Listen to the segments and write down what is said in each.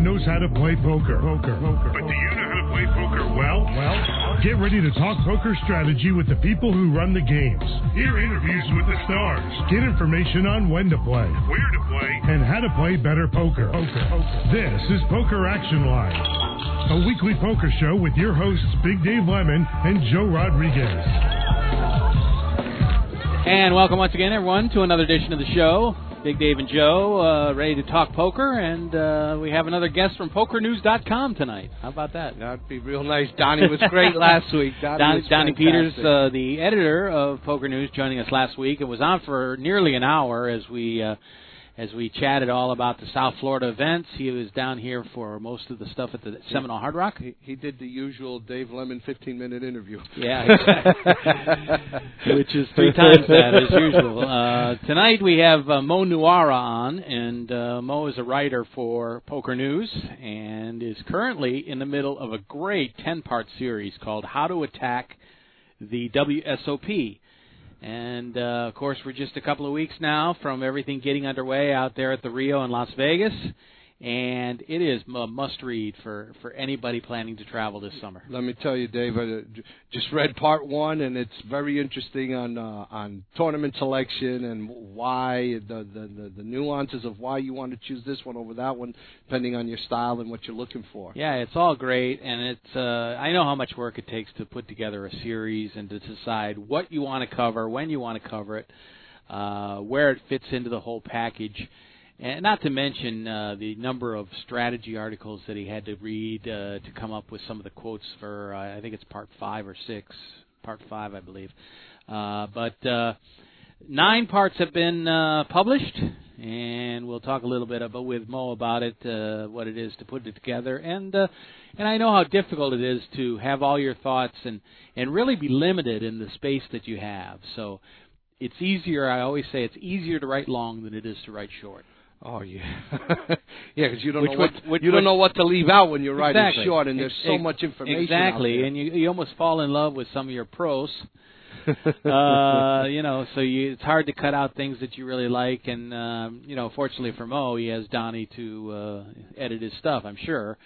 Everyone knows how to play poker. Poker. Poker. But do you know how to play poker well? Well, get ready to talk poker strategy with the people who run the games. Hear interviews with the stars. Get information on when to play, where to play, and how to play better poker. Poker. poker. This is Poker Action Line, a weekly poker show with your hosts Big Dave Lemon and Joe Rodriguez. And welcome once again, everyone, to another edition of the show. Big Dave and Joe, uh, ready to talk poker, and uh, we have another guest from PokerNews.com tonight. How about that? That'd be real nice. Donnie was great last week. Donnie, was Donnie Peters, uh, the editor of Poker News, joining us last week. It was on for nearly an hour as we uh, as we chatted all about the South Florida events. He was down here for most of the stuff at the Seminole Hard Rock. he, he did the usual Dave Lemon 15 minute interview. Yeah, exactly. Which is three times that as usual. Uh, tonight we have uh, Mo Nuwwarah on, and uh, Mo is a writer for Poker News and is currently in the middle of a great 10-part series called How to Attack the WSOP. And uh, of course, we're just a couple of weeks now from everything getting underway out there at the Rio in Las Vegas, and it is a must-read for for anybody planning to travel this summer. Let me tell you, Dave, I just read part one, and it's very interesting on uh, on tournament selection and why the, the the the nuances of why you want to choose this one over that one, depending on your style and what you're looking for. Yeah, it's all great, and it's. Uh, I know how much work it takes to put together a series and to decide what you want to cover, when you want to cover it, uh, where it fits into the whole package, and not to mention uh, the number of strategy articles that he had to read uh, to come up with some of the quotes for. Uh, I think it's part five or six, part five, I believe. Uh, but uh, nine parts have been uh, published, and we'll talk a little bit about with Mo about it, uh, what it is to put it together, and uh, and I know how difficult it is to have all your thoughts and and really be limited in the space that you have. So it's easier. I always say it's easier to write long than it is to write short. Oh yeah, yeah, because you don't Which know what which you would- don't know what to leave out when you're writing Exactly. short, and there's so much information. Exactly, and you you almost fall in love with some of your pros. uh, you know, so you, it's hard to cut out things that you really like, and um, you know, fortunately for Mo, he has Donnie to uh, edit his stuff, I'm sure,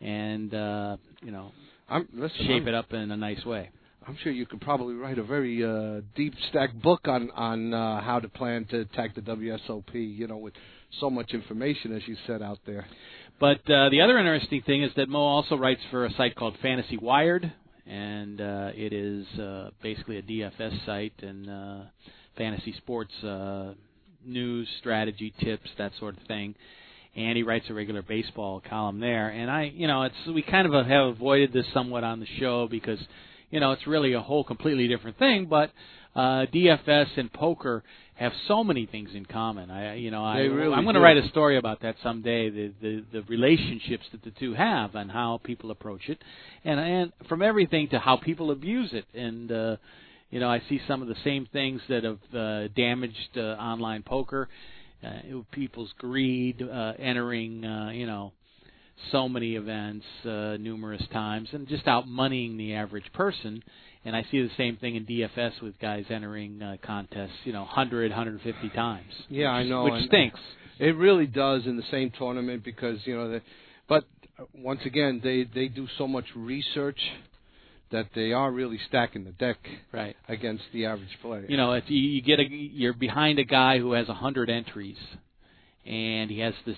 and uh, you know, I'm, listen, shape I'm, it up in a nice way. I'm sure you could probably write a very uh, deep stack book on on uh, how to plan to attack the WSOP. You know, with so much information as you said out there. But uh, the other interesting thing is that Mo also writes for a site called Fantasy Wired, and uh, it is uh, basically a DFS site and uh, fantasy sports uh, news, strategy, tips, that sort of thing. And he writes a regular baseball column there. And I, you know, it's we kind of have avoided this somewhat on the show because, you know, it's really a whole completely different thing. But uh, DFS and poker have so many things in common. I, you know, I, really I'm going to write a story about that someday. The, the the relationships that the two have and how people approach it, and and from everything to how people abuse it. And uh, you know, I see some of the same things that have uh, damaged uh, online poker. Uh, people's greed, uh, entering, uh, you know, so many events uh, numerous times, and just out moneying the average person. And I see the same thing in DFS with guys entering uh, contests, you know, 100, 150 times. Yeah, I know, Which stinks. It really does in the same tournament because you know, the, but uh, once again, they they do so much research that they are really stacking the deck Right. against the average player. You know, if you, you get a, you're behind a guy who has a hundred entries, and he has this.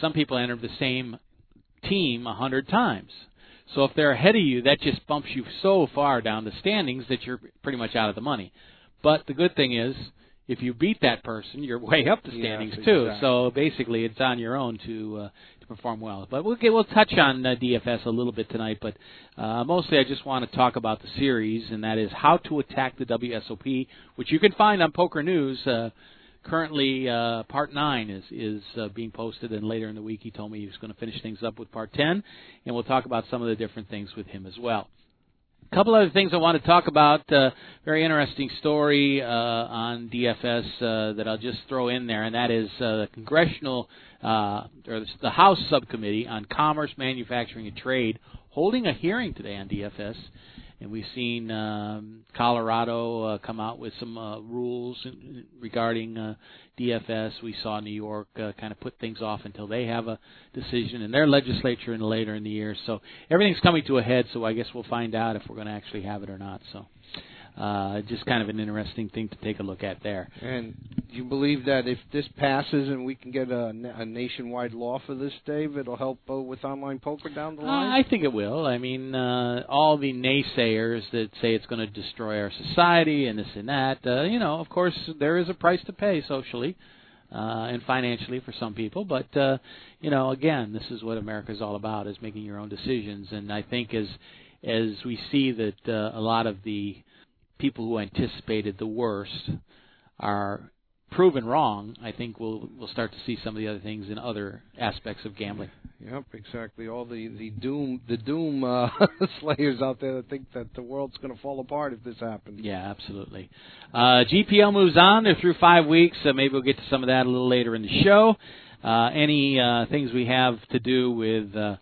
Some people enter the same team a hundred times. So if they're ahead of you, that just bumps you so far down the standings that you're pretty much out of the money. But the good thing is, if you beat that person, you're way up the Yes, standings too. exactly. So basically, it's on your own to uh, to perform well. But we'll get, we'll touch on uh, DFS a little bit tonight. But uh, mostly, I just want to talk about the series, and that is how to attack the WSOP, which you can find on Poker News. Uh, currently, uh, part nine is is uh, being posted, and later in the week, he told me he was going to finish things up with part ten, and we'll talk about some of the different things with him as well. A couple other things I want to talk about. Uh, very interesting story uh, on DFS uh, that I'll just throw in there, and that is uh, the congressional uh, or the House Subcommittee on Commerce, Manufacturing, and Trade holding a hearing today on DFS. And we've seen um, Colorado uh, come out with some uh, rules regarding uh, DFS. We saw New York uh, kind of put things off until they have a decision in their legislature and later in the year. So everything's coming to a head. So I guess we'll find out if we're going to actually have it or not. So uh, just kind of an interesting thing to take a look at there. And do you believe that if this passes and we can get a, a nationwide law for this, Dave, it'll help uh, with online poker down the line? Uh, I think it will. I mean, uh, all the naysayers that say it's going to destroy our society and this and that, uh, you know, of course, there is a price to pay socially. Uh, and financially for some people, but uh, you know, again, this is what America is all about: is making your own decisions. And I think as as we see that uh, a lot of the people who anticipated the worst are proven wrong, I think we'll we'll start to see some of the other things in other aspects of gambling. Yep, exactly. All the the doom the doom uh, slayers out there that think that the world's going to fall apart if this happens. Yeah, absolutely. Uh, GPL moves on. They're through five weeks. So maybe we'll get to some of that a little later in the show. Uh, any uh, things we have to do with uh,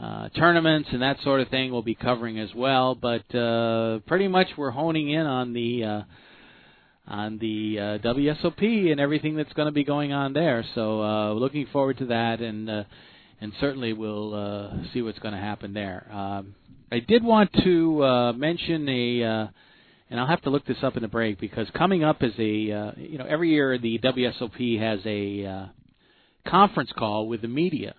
uh, tournaments and that sort of thing we'll be covering as well. But uh, pretty much we're honing in on the uh, on the uh, WSOP and everything that's going to be going on there. So uh, looking forward to that, and uh, and certainly we'll uh, see what's going to happen there. Um, I did want to uh, mention a. Uh, and I'll have to look this up in the break because coming up is a uh, you know every year the WSOP has a uh, conference call with the media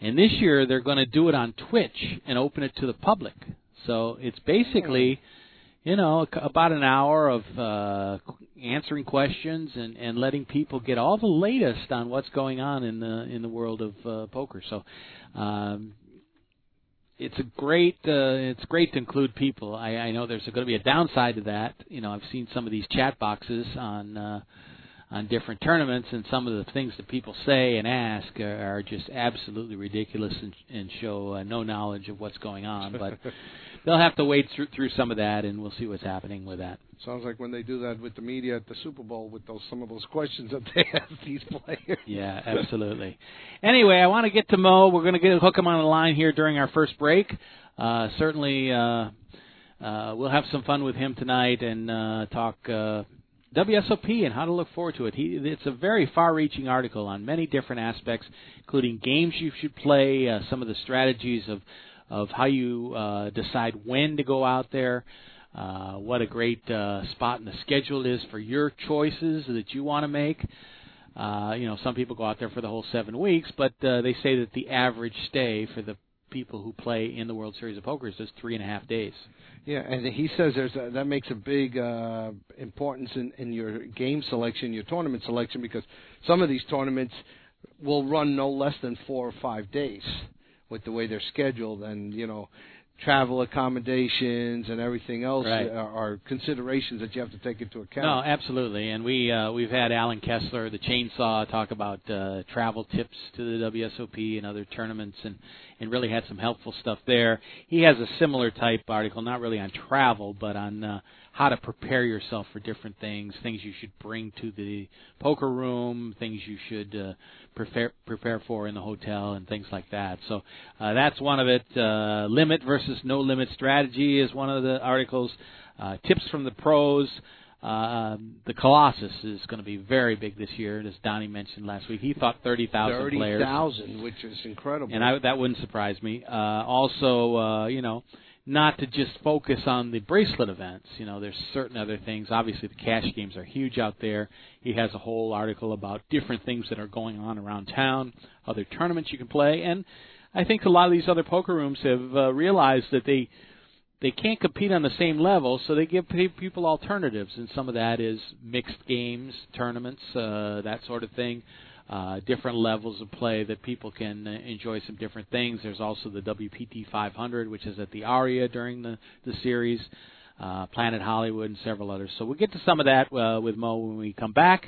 and this year they're going to do it on Twitch and open it to the public. So it's basically, you know, about an hour of uh, answering questions and, and letting people get all the latest on what's going on in the in the world of uh, poker. So um, it's a great uh, it's great to include people. I, I know there's going to be a downside to that. You know, I've seen some of these chat boxes on. Uh, on different tournaments, and some of the things that people say and ask are, are just absolutely ridiculous and, and show uh, no knowledge of what's going on. But they'll have to wade through, through some of that, and we'll see what's happening with that. Sounds like when they do that with the media at the Super Bowl with those some of those questions that they ask these players. Yeah, absolutely. anyway, I want to get to Mo. We're going to get hook him on the line here during our first break. Uh, certainly, uh, uh, we'll have some fun with him tonight and uh, talk. Uh, WSOP and how to look forward to it. He, it's a very far-reaching article on many different aspects, including games you should play, uh, some of the strategies of of how you uh, decide when to go out there. Uh, what a great uh, spot in the schedule is for your choices that you want to make. Uh, you know, some people go out there for the whole seven weeks, but uh, they say that the average stay for the people who play in the World Series of Poker is three and a half days. Yeah, and he says there's a, that makes a big uh, importance in, in your game selection, your tournament selection, because some of these tournaments will run no less than four or five days with the way they're scheduled, and you know travel accommodations and everything else right. are, are, considerations that you have to take into account. No, absolutely. And we uh, we've had Allen Kessler, the chainsaw, talk about uh, travel tips to the WSOP and other tournaments, and and really had some helpful stuff there. He has a similar type article, not really on travel, but on uh, how to prepare yourself for different things, things you should bring to the poker room, things you should uh, prepare prepare for in the hotel, and things like that. So uh, that's one of it. Uh, limit versus no limit strategy is one of the articles. Uh, tips from the pros. Uh, the Colossus is going to be very big this year, as Donnie mentioned last week. He thought 30,000 players. 30,000, which is incredible. And I, that wouldn't surprise me. Uh, also, uh, you know, not to just focus on the bracelet events. You know, there's certain other things. Obviously, the cash games are huge out there. He has a whole article about different things that are going on around town, other tournaments you can play, and I think a lot of these other poker rooms have uh, realized that they they can't compete on the same level, so they give people alternatives, and some of that is mixed games, tournaments, uh, that sort of thing uh, different levels of play that people can uh, enjoy some different things. There's also the WPT 500, which is at the Aria during the the series, uh, Planet Hollywood, and several others. So we'll get to some of that uh, with Mo when we come back.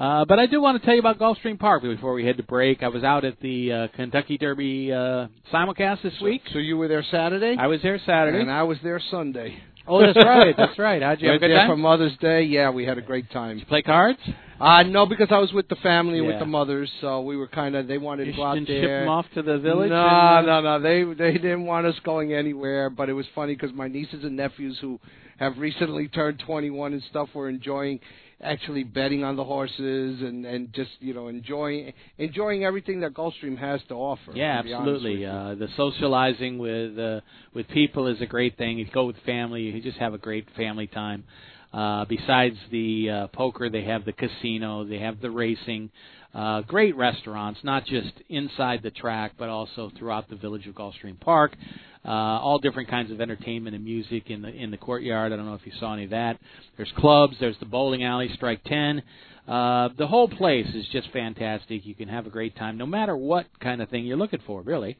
Uh, but I do want to tell you about Gulfstream Park before we head to break. I was out at the uh, Kentucky Derby uh, simulcast this week. So you were there Saturday? I was there Saturday. And I was there Sunday. Oh, that's right. That's right. How'd you have a good time? for Mother's Day. Yeah, we had a great time. Did you play cards? Uh no, because I was with the family and with the mothers, so we were kind of. They wanted You to go out didn't there. ship them off to the village. No, and, uh, no, no. They they didn't want us going anywhere. But it was funny because my nieces and nephews who have recently turned 21 and stuff were enjoying actually betting on the horses and and just you know enjoying enjoying everything that Gulfstream has to offer. Yeah, to be honest with absolutely. Uh, the socializing with uh, with people is a great thing. You go with family, you just have a great family time. Uh, besides the uh, poker, they have the casino, they have the racing, uh, great restaurants, not just inside the track, but also throughout the village of Gulfstream Park. Uh, all different kinds of entertainment and music in the in the courtyard. I don't know if you saw any of that. There's clubs. There's the bowling alley, Strike Ten. Uh, the whole place is just fantastic. You can have a great time, no matter what kind of thing you're looking for, really.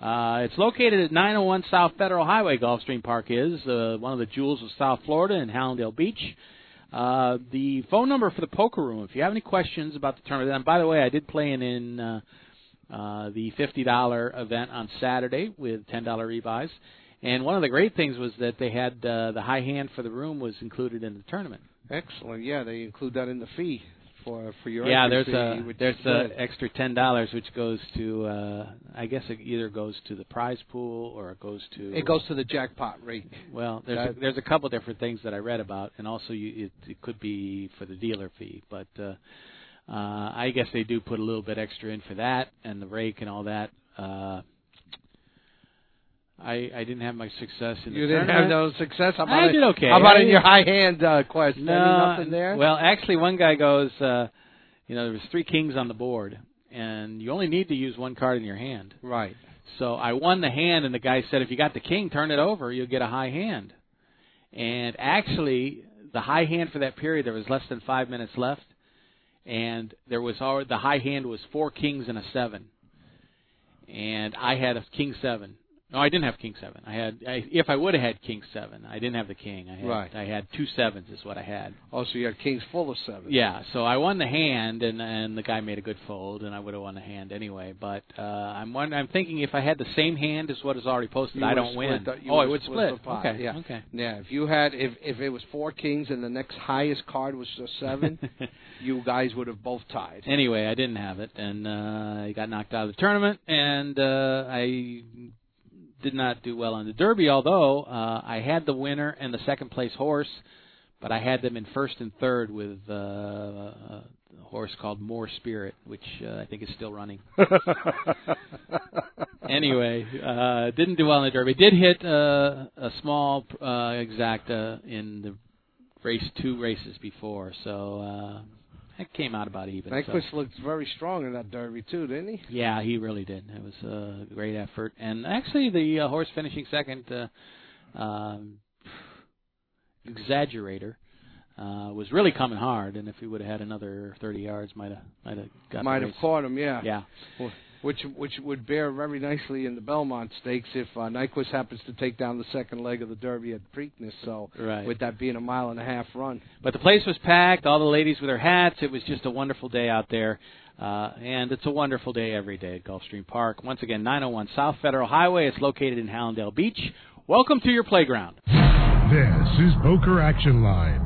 Uh, it's located at 901 South Federal Highway. Gulfstream Park is uh, one of the jewels of South Florida in Hallandale Beach. Uh, the phone number for the poker room, if you have any questions about the tournament, and by the way, I did play in, in uh, uh, the $50 event on Saturday with $10 rebuys. And one of the great things was that they had uh, the high hand for the room was included in the tournament. Excellent. Yeah, they include that in the fee for for your yeah, there's a there's is a extra ten dollars which goes to uh I guess it either goes to the prize pool or it goes to It goes to the jackpot rate. well there's a, there's a couple different things that I read about and also you it, it could be for the dealer fee but uh uh I guess they do put a little bit extra in for that and the rake and all that uh I I didn't have much success in the You didn't have no success. How about I did okay. How about I- in your high hand uh, quest? No, nothing there. Well, actually, one guy goes, uh, you know, there was three kings on the board, and you only need to use one card in your hand. right. So I won the hand, and the guy said, if you got the king, turn it over, you'll get a high hand. And actually, the high hand for that period, there was less than five minutes left, and there was already the high hand was four kings and a seven, and I had a king seven. No, I didn't have king seven. I had I, if I would have had king seven, I didn't have the king. I had Right. I had two sevens is what I had. Oh, so you had kings full of sevens. Yeah, so I won the hand, and and the guy made a good fold, and I would have won the hand anyway. But uh, I'm wondering, I'm thinking if I had the same hand as what is already posted, You I don't win. the- oh, I would've split split. Okay, yeah. okay. Yeah, if you had if if it was four kings and the next highest card was a seven, you guys would have both tied. anyway, I didn't have it, and uh, I got knocked out of the tournament, and uh, I did not do well on the Derby. Although uh, I had the winner and the second place horse, but I had them in first and third with uh, a horse called Mor Spirit, which uh, I think is still running. anyway, uh, didn't do well in the Derby. Did hit uh, a small uh, exacta in the race two races before, so uh, it came out about even. so. Nyquist looked very strong in that derby too, didn't he? Yeah, he really did. It was a great effort, and actually, the uh, horse finishing second, uh, um, Exaggerator, uh, was really coming hard. And if he would have had another 30 yards, might have might have got Might have caught him, yeah. Yeah, Which which would bear very nicely in the Belmont Stakes if uh, Nyquist happens to take down the second leg of the Derby at Preakness. So right. with that being a mile and a half run, But the place was packed. All the ladies with their hats. It was just a wonderful day out there. Uh, and it's a wonderful day every day at Gulfstream Park. Once again, 901 South Federal Highway. It's located in Hallandale Beach. Welcome to your playground. This is Poker Action Line.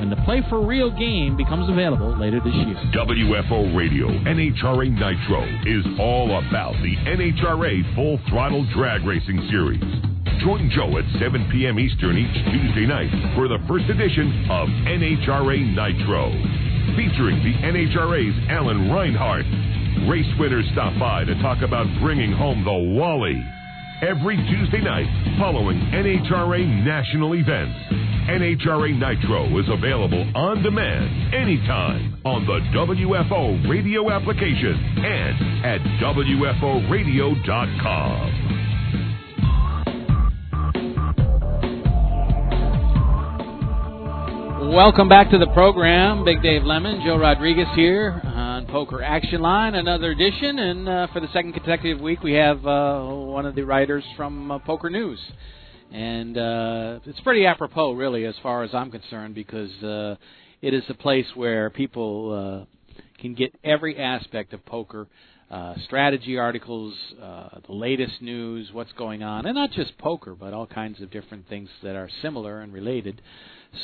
when the Play for Real game becomes available later this year. WFO Radio NHRA Nitro is all about the NHRA Full Throttle Drag Racing Series. Join Joe at 7 p.m. Eastern each Tuesday night for the first edition of NHRA Nitro. Featuring the NHRA's Alan Reinhart. Race winners stop by to talk about bringing home the Wally. Every Tuesday night following NHRA national events. NHRA Nitro is available on demand anytime on the WFO radio application and at WFOradio.com. Welcome back to the program. Big Dave Lemon, Joe Rodriguez here on Poker Action Line, another edition. And uh, for the second consecutive week, we have uh, one of the writers from uh, Poker News. And uh, it's pretty apropos, really, as far as I'm concerned, because uh, it is a place where people uh, can get every aspect of poker. Uh, strategy articles, uh, the latest news, what's going on, and not just poker, but all kinds of different things that are similar and related.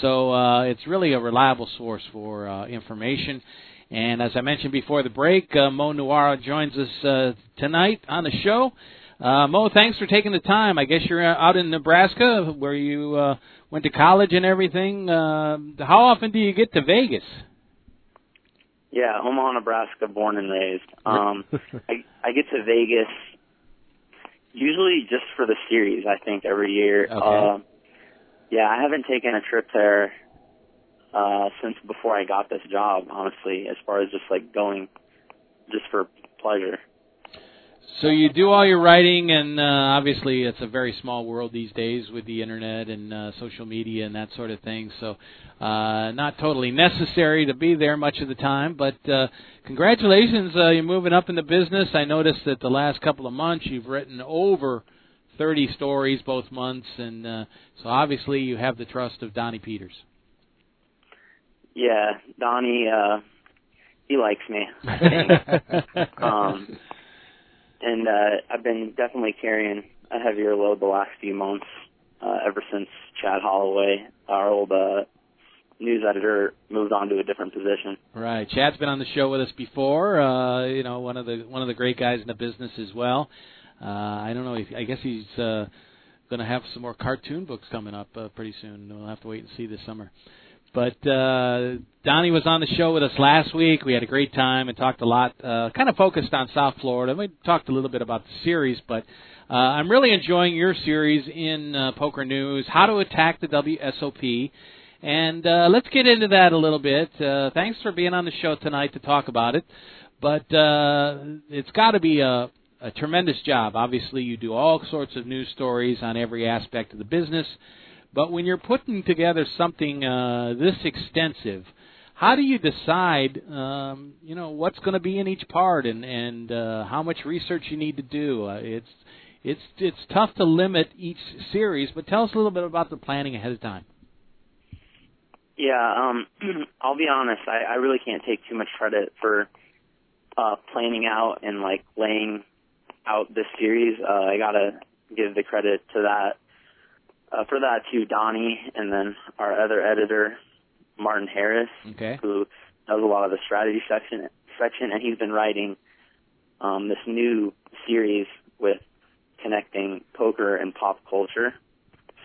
So uh, it's really a reliable source for uh, information. And as I mentioned before the break, uh, Mo Nuwwarah joins us uh, tonight on the show. Uh, Mo, thanks for taking the time. I guess you're out in Nebraska where you uh, went to college and everything. Uh, how often do you get to Vegas? Yeah, Omaha, Nebraska, born and raised. Um, I, I get to Vegas usually just for the series. I think every year. Okay. Uh, yeah, I haven't taken a trip there uh since before I got this job, honestly, as far as just like going just for pleasure. So you do all your writing, and uh, obviously it's a very small world these days with the internet and uh, social media and that sort of thing. So uh, not totally necessary to be there much of the time. But uh, congratulations, uh, you're moving up in the business. I noticed that the last couple of months you've written over 30 stories both months, and uh, so obviously you have the trust of Donnie Peters. Yeah, Donnie, uh, he likes me. I think. um, and uh, I've been definitely carrying a heavier load the last few months, uh, ever since Chad Holloway, our old uh, news editor, moved on to a different position. Right. Chad's been on the show with us before. Uh, you know, one of the one of the great guys in the business as well. Uh, I don't know. I guess he's uh, going to have some more cartoon books coming up uh, pretty soon. We'll have to wait and see this summer. But uh, Donnie was on the show with us last week. We had a great time and talked a lot, uh, kind of focused on South Florida. We talked a little bit about the series, but uh, I'm really enjoying your series in uh, Poker News, How to Attack the WSOP. And uh, let's get into that a little bit. Uh, thanks for being on the show tonight to talk about it. But uh, it's got to be a, a tremendous job. Obviously, you do all sorts of news stories on every aspect of the business. But when you're putting together something uh, this extensive, how do you decide, um, you know, what's going to be in each part and and uh, how much research you need to do? Uh, it's it's it's tough to limit each series, but tell us a little bit about the planning ahead of time. Yeah, um, I'll be honest. I, I really can't take too much credit for uh, planning out and like laying out this series. Uh, I gotta give the credit to that uh, for that to Donnie and then our other editor Martin Harris, Okay. who does a lot of the strategy section section, and he's been writing um, this new series with connecting poker and pop culture.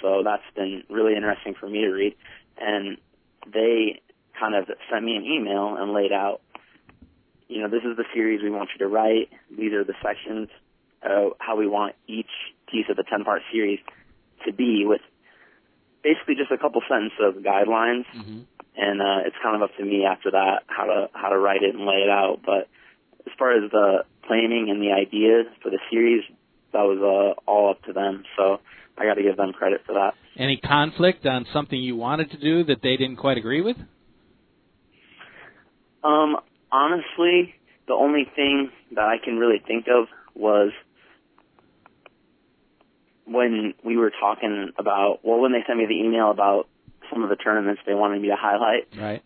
So that's been really interesting for me to read. And they kind of sent me an email and laid out, you know, this is the series we want you to write. These are the sections, uh, how we want each piece of the 10 part series to be with basically just a couple sentences of guidelines. Mm-hmm. And, uh, it's kind of up to me after that how to, how to write it and lay it out. But as far as the planning and the ideas for the series, that was, uh, all up to them. So I got to give them credit for that. Any conflict on something you wanted to do that they didn't quite agree with? Um, honestly, the only thing that I can really think of was when we were talking about well when they sent me the email about some of the tournaments they wanted me to highlight right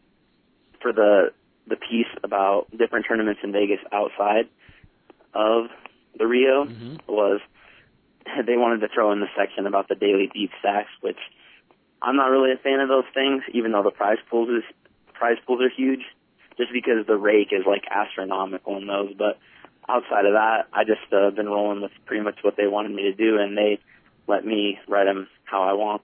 for the the piece about different tournaments in Vegas outside of the Rio mm-hmm. was they wanted to throw in the section about the daily deep stacks which I'm not really a fan of those things even though the prize pools is prize pools are huge just because the rake is like astronomical in those but outside of that, I just uh, been rolling with pretty much what they wanted me to do, and they let me write them how I want.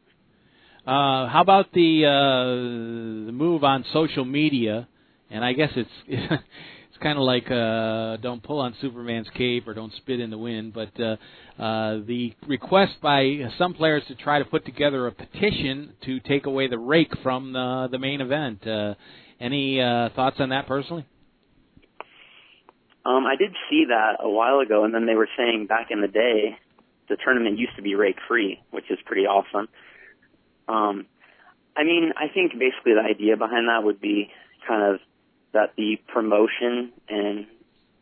Uh, how about the uh, the move on social media? And I guess it's it's kind of like uh, don't pull on Superman's cape or don't spit in the wind, but uh, uh, the request by some players to try to put together a petition to take away the rake from the the main event. Uh, any uh, thoughts on that personally? Um, I did see that a while ago, and then they were saying back in the day, the tournament used to be rake free, which is pretty awesome. Um, I mean, I think basically the idea behind that would be kind of that the promotion and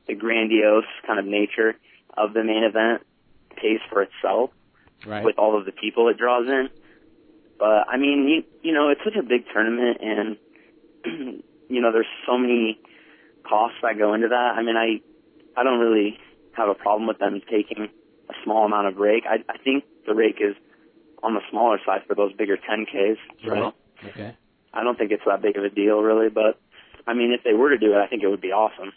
the grandiose kind of nature of the main event pays for itself right. with all of the people it draws in. But I mean, you, you know, it's such a big tournament, and you know, there's so many costs that go into that. I mean, I I don't really have a problem with them taking a small amount of rake. I I think the rake is on the smaller side for those bigger 10Ks. So right. Okay. I don't think it's that big of a deal, really. But I mean, if they were to do it, I think it would be awesome.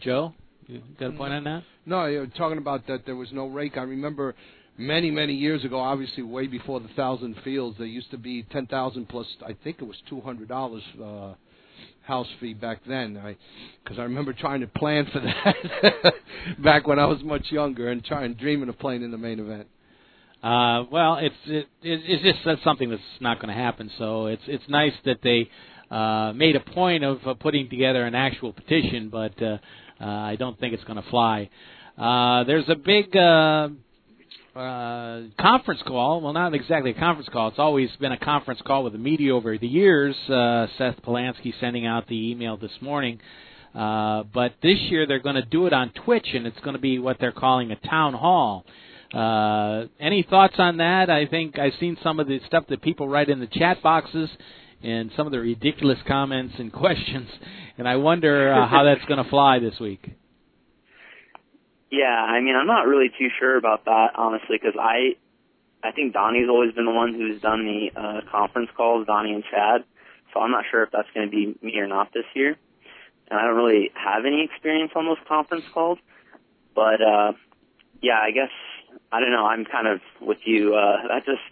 Joe, you got a point on that? No, you're talking about that there was no rake. I remember many many years ago, obviously way before the thousand fields, there used to be ten thousand plus. I think it was two hundred dollars. Uh, house fee back then. I because I remember trying to plan for that back when I was much younger and trying dreaming of playing in the main event. Uh, well, it's it, it's just that's something that's not going to happen. So it's it's nice that they uh, made a point of uh, putting together an actual petition, but uh, uh, I don't think it's going to fly. Uh, there's a big uh, uh, conference call. Well, not exactly a conference call. It's always been a conference call with the media over the years. Uh, Seth Palansky sending out the email this morning. Uh, but this year they're going to do it on Twitch, and it's going to be what they're calling a town hall. Uh, any thoughts on that? I think I've seen some of the stuff that people write in the chat boxes and some of the ridiculous comments and questions, and I wonder uh, how that's going to fly this week. Yeah, I mean, I'm not really too sure about that honestly, because I, I think Donnie's always been the one who's done the uh, conference calls, Donnie and Chad. So I'm not sure if that's going to be me or not this year. And I don't really have any experience on those conference calls. But uh, yeah, I guess I don't know. I'm kind of with you. Uh, that just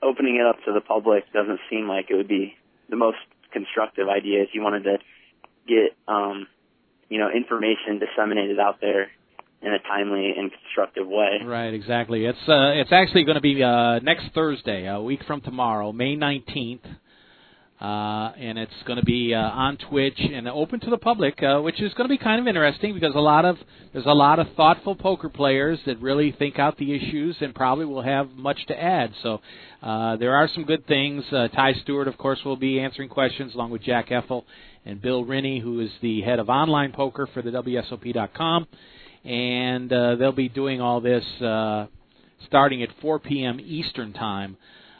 opening it up to the public doesn't seem like it would be the most constructive idea if you wanted to get um, you know information disseminated out there in a timely and constructive way. Right, exactly. It's uh, it's actually going to be uh, next Thursday, a week from tomorrow, May nineteenth. Uh, and it's going to be uh, on Twitch and open to the public, uh, which is going to be kind of interesting because a lot of there's a lot of thoughtful poker players that really think out the issues and probably will have much to add. So uh, there are some good things. Uh, Ty Stewart, of course, will be answering questions along with Jack Effel and Bill Rini, who is the head of online poker for the WSOP.com and uh, they'll be doing all this uh, starting at 4 p.m. Eastern Time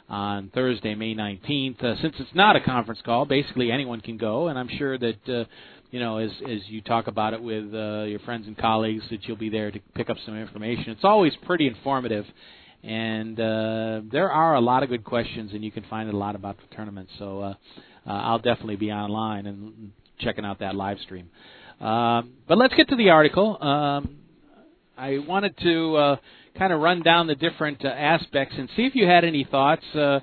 on Thursday, May 19th. Uh, since it's not a conference call, basically anyone can go, and I'm sure that uh, you know as as you talk about it with uh, your friends and colleagues, that you'll be there to pick up some information. It's always pretty informative. And uh, there are a lot of good questions, and you can find a lot about the tournament. So uh, uh, I'll definitely be online and checking out that live stream. Um, but let's get to the article. Um, I wanted to uh, kind of run down the different uh, aspects and see if you had any thoughts. Uh,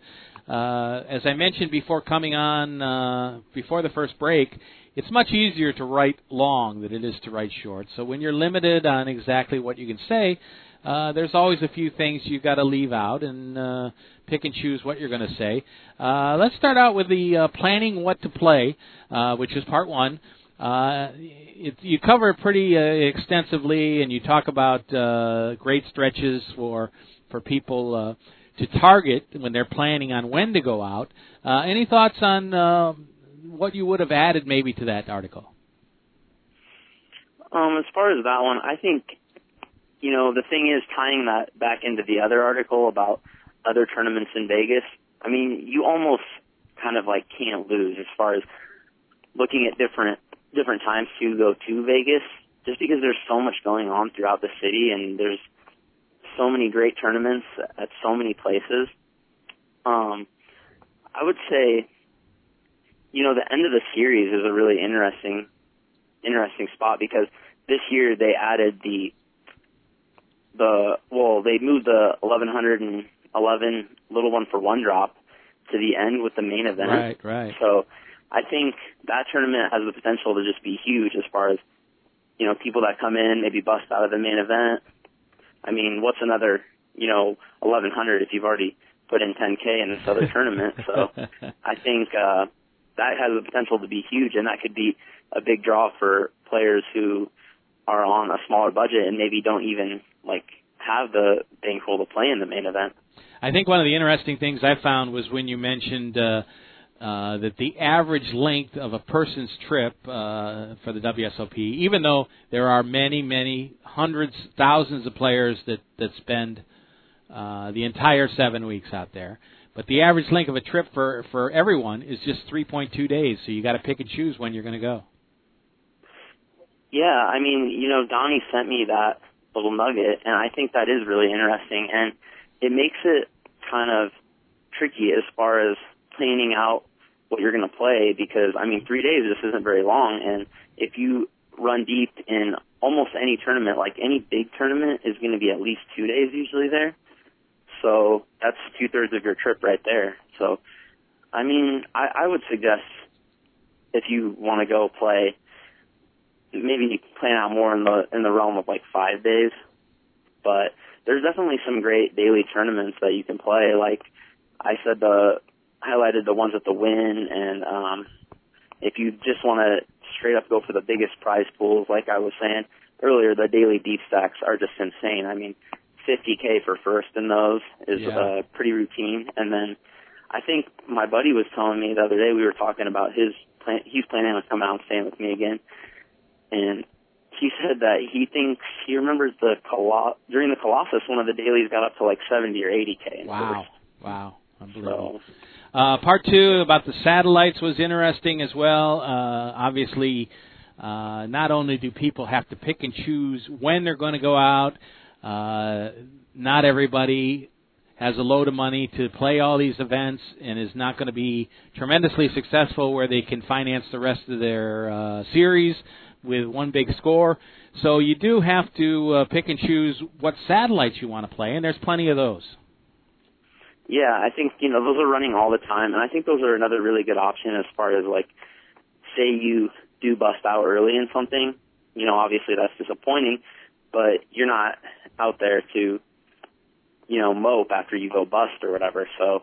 uh, as I mentioned before coming on, uh, before the first break, it's much easier to write long than it is to write short. So when you're limited on exactly what you can say, uh, there's always a few things you've got to leave out and uh, pick and choose what you're going to say. Uh, let's start out with the uh, planning what to play, which is part one. Uh, it, you cover it pretty uh, extensively, and you talk about uh, great stretches for for people uh, to target when they're planning on when to go out. Uh, any thoughts on uh, what you would have added maybe to that article? Um, as far as that one, I think you know the thing is tying that back into the other article about other tournaments in Vegas. I mean, you almost kind of like can't lose as far as looking at different different times to go to Vegas, just because there's so much going on throughout the city and there's so many great tournaments at so many places. Um, I would say, you know, the end of the series is a really interesting, interesting spot because this year they added the, the well, they moved the 1111 little one for one drop to the end with the main event. Right, right. So I think that tournament has the potential to just be huge as far as, you know, people that come in, maybe bust out of the main event. I mean, what's another, you know, 1100 if you've already put in 10K in this other tournament? So I think, uh, that has the potential to be huge and that could be a big draw for players who are on a smaller budget and maybe don't even like have the bankroll to play in the main event. I think one of the interesting things I found was when you mentioned uh, uh, that the average length of a person's trip uh, for the WSOP, even though there are many, many hundreds, thousands of players that that spend uh, the entire seven weeks out there, but the average length of a trip for for everyone is just 3.2 days. So you got to pick and choose when you're going to go. Yeah, I mean, you know, Donnie sent me that little nugget, and I think that is really interesting, and it makes it kind of tricky as far as planning out what you're going to play because I mean three days just isn't very long and if you run deep in almost any tournament like any big tournament is going to be at least two days usually there. So that's two thirds of your trip right there. So I mean I, I would suggest if you want to go play maybe plan out more in the in the realm of like five days. But there's definitely some great daily tournaments that you can play. Like I said the highlighted the ones at the Wynn, and um, if you just want to straight up go for the biggest prize pools, like I was saying earlier, the daily deep stacks are just insane. I mean, 50k for first in those is yeah. uh, pretty routine, and then I think my buddy was telling me the other day we were talking about his plan. He's planning on coming out and staying with me again, and he said that he thinks he remembers the Colo- during the Colossus one of the dailies got up to like 70 or 80k. Wow, first. wow, unbelievable. So, uh, part two about the satellites was interesting as well. Uh, obviously, uh, not only do people have to pick and choose when they're going to go out, uh, not everybody has a load of money to play all these events and is not going to be tremendously successful where they can finance the rest of their uh, series with one big score. So you do have to uh, pick and choose what satellites you want to play, and there's plenty of those. Yeah, I think you know those are running all the time, and I think those are another really good option as far as like, say you do bust out early in something, you know, obviously that's disappointing, but you're not out there to, you know, mope after you go bust or whatever. So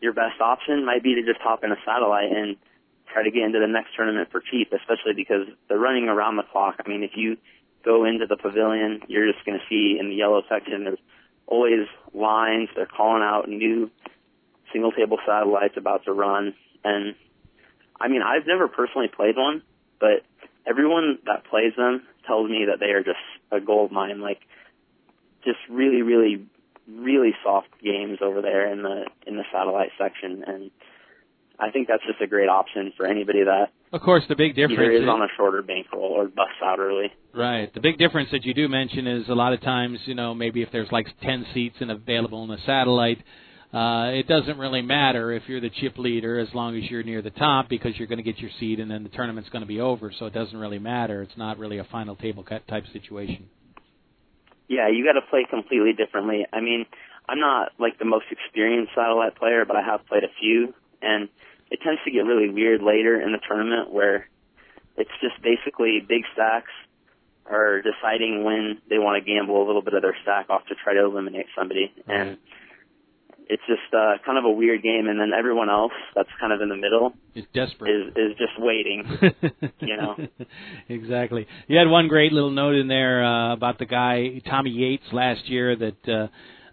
your best option might be to just hop in a satellite and try to get into the next tournament for cheap, especially because they're running around the clock. I mean, if you go into the pavilion, you're just going to see in the yellow section there's always lines. They're calling out new single table satellites about to run. And I mean, I've never personally played one, but everyone that plays them tells me that they are just a gold mine. Like, just really, really, really soft games over there in the in the satellite section, and I think that's just a great option for anybody that of course, the big difference either is is, on a shorter bankroll or busts out early. Right. The big difference that you do mention is a lot of times, you know, maybe if there's like 10 seats and available in the satellite, uh, it doesn't really matter if you're the chip leader as long as you're near the top because you're going to get your seat and then the tournament's going to be over. So it doesn't really matter. It's not really a final table cut type situation. Yeah, you got to play completely differently. I mean, I'm not like the most experienced satellite player, but I have played a few, and it tends to get really weird later in the tournament where it's just basically big stacks are deciding when they want to gamble a little bit of their stack off to try to eliminate somebody. And it's just uh, kind of a weird game. And then everyone else that's kind of in the middle It's desperate. is is just waiting. you know. exactly. You had one great little note in there uh, about the guy Tommy Yates last year that uh,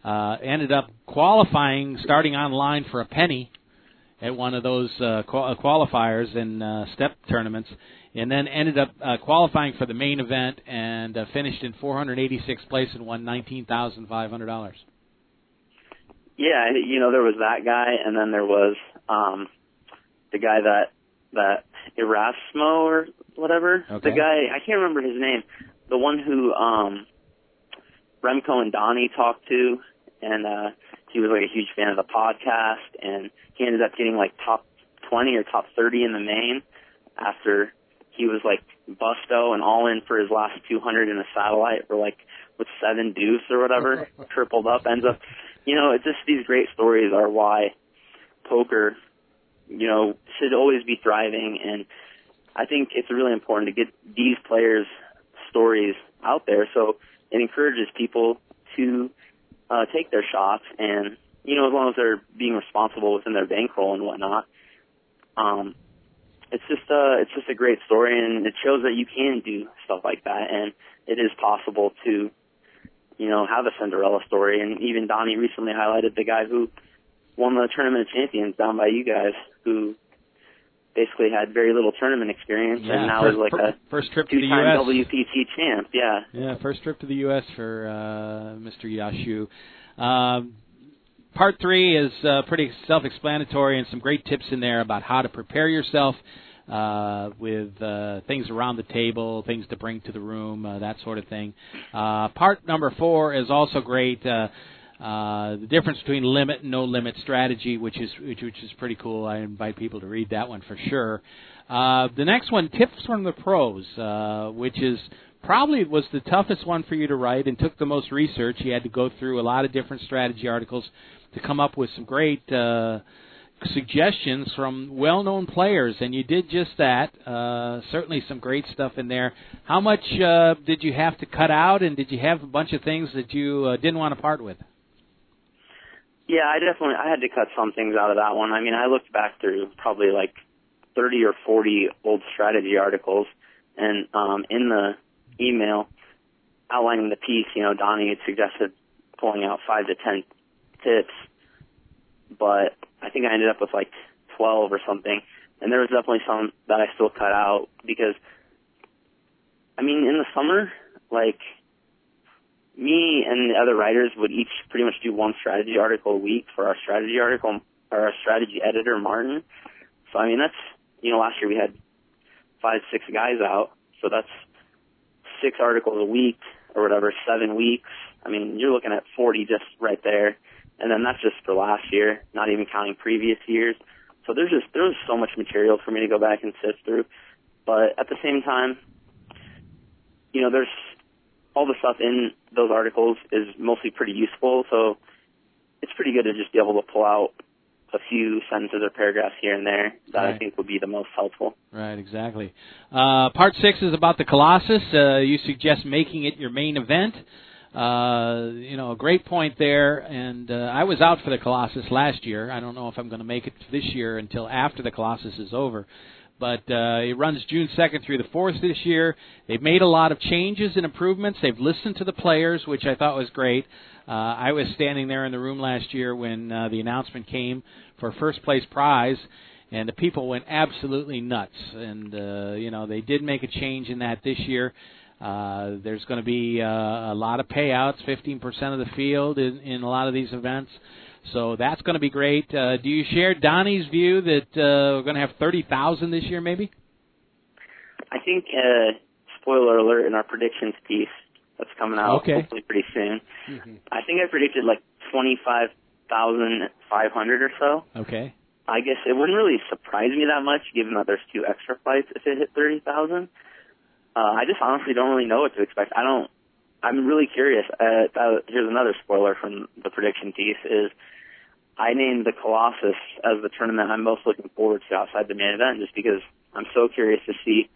Uh, ended up qualifying, starting online for a penny at one of those uh, qual- qualifiers in uh, step tournaments, and then ended up uh, qualifying for the main event and uh, finished in 486th place and won $19,500. Yeah, you know there was that guy, and then there was um, the guy that that Erasmo or whatever. Okay. The guy I can't remember his name. The one who um, Remko and Donnie talked to, and uh, he was like a huge fan of the podcast, and he ended up getting like top 20 or top 30 in the main after he was like busto and all in for his last 200 in a satellite or like with seven deuce or whatever, tripled up, ends up, you know, it's just these great stories are why poker, you know, should always be thriving. And I think it's really important to get these players' stories out there so it encourages people to uh, take their shots and, you know, as long as they're being responsible within their bankroll and whatnot. Um, it's just uh it's just a great story and it shows that you can do stuff like that and it is possible to you know have a Cinderella story and even Donnie recently highlighted the guy who won the tournament of champions down by you guys who basically had very little tournament experience Yeah, and now first, is like a first trip to the U.S. WPT champ. Yeah. Yeah, first trip to the U.S. for uh, Mr. Yachou. Um, part three is uh, pretty self-explanatory and some great tips in there about how to prepare yourself uh, with uh, things around the table, things to bring to the room, uh, that sort of thing. Uh, part number four is also great. Uh, the difference between limit and no limit strategy, which is which, which is pretty cool. I invite people to read that one for sure. Uh, the next one, tips from the pros, uh, which is probably was the toughest one for you to write and took the most research. You had to go through a lot of different strategy articles to come up with some great uh, suggestions from well-known players, and you did just that. Uh, certainly, some great stuff in there. How much did you have to cut out, and did you have a bunch of things that you didn't want to part with? Yeah, I definitely I had to cut some things out of that one. I mean, I looked back through probably like 30 or 40 old strategy articles, and um, in the email outlining the piece, you know, Donnie had suggested pulling out five to 10 tips, but I think I ended up with like 12 or something, and there was definitely some that I still cut out because, I mean, in the summer, like me and the other writers would each pretty much do one strategy article a week for our strategy article, or our strategy editor, Martin. So, I mean, that's, you know, last year we had five, six guys out. So that's six articles a week or whatever, seven weeks. I mean, you're looking at 40 just right there. And then that's just for last year, not even counting previous years. So there's just, there's so much material for me to go back and sift through. But at the same time, you know, there's all the stuff in those articles is mostly pretty useful. So it's pretty good to just be able to pull out a few sentences or paragraphs here and there that Right. I think would be the most helpful. Right, exactly. Uh, part six is about the Colossus. Uh, you suggest making it your main event. Uh, you know, a great point there. And uh, I was out for the Colossus last year. I don't know if I'm going to make it this year until after the Colossus is over. But uh, it runs June 2nd through the 4th this year. They've made a lot of changes and improvements. They've listened to the players, which I thought was great. Uh, I was standing there in the room last year when uh, the announcement came for first place prize, and the people went absolutely nuts. And uh, you know they did make a change in that this year. Uh, there's going to be uh, a lot of payouts, 15% of the field in, in a lot of these events. So that's going to be great. Uh, do you share Donnie's view that uh, we're going to have 30,000 this year, maybe? I think, uh, spoiler alert in our predictions piece that's coming out Okay. hopefully pretty soon. I think I predicted like 25,500 or so. Okay. I guess it wouldn't really surprise me that much given that there's two extra flights if it hit 30,000. Uh, I just honestly don't really know what to expect. I don't, I'm really curious. Uh, uh, here's another spoiler from the prediction piece is I named the Colossus as the tournament I'm most looking forward to outside the main event just because I'm so curious to see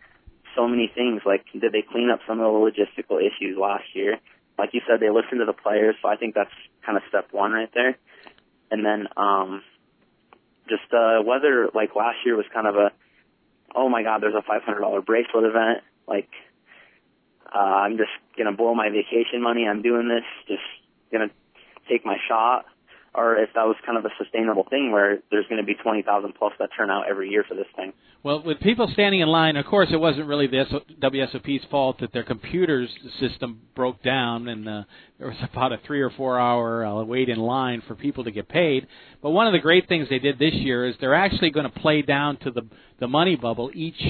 so many things. Like, did they clean up some of the logistical issues last year? Like you said, they listened to the players, so I think that's kind of step one right there. And then, um, just, uh, whether, like last year was kind of a, oh my god, there's a $500 bracelet event. Like, uh, I'm just gonna blow my vacation money. I'm doing this, just gonna take my shot or if that was kind of a sustainable thing where there's going to be 20,000 plus that turn out every year for this thing. Well, with people standing in line, of course, it wasn't really the WSOP's fault that their computers system broke down, and uh, there was about a three or four hour uh, wait in line for people to get paid. But one of the great things they did this year is they're actually going to play down to the the money bubble each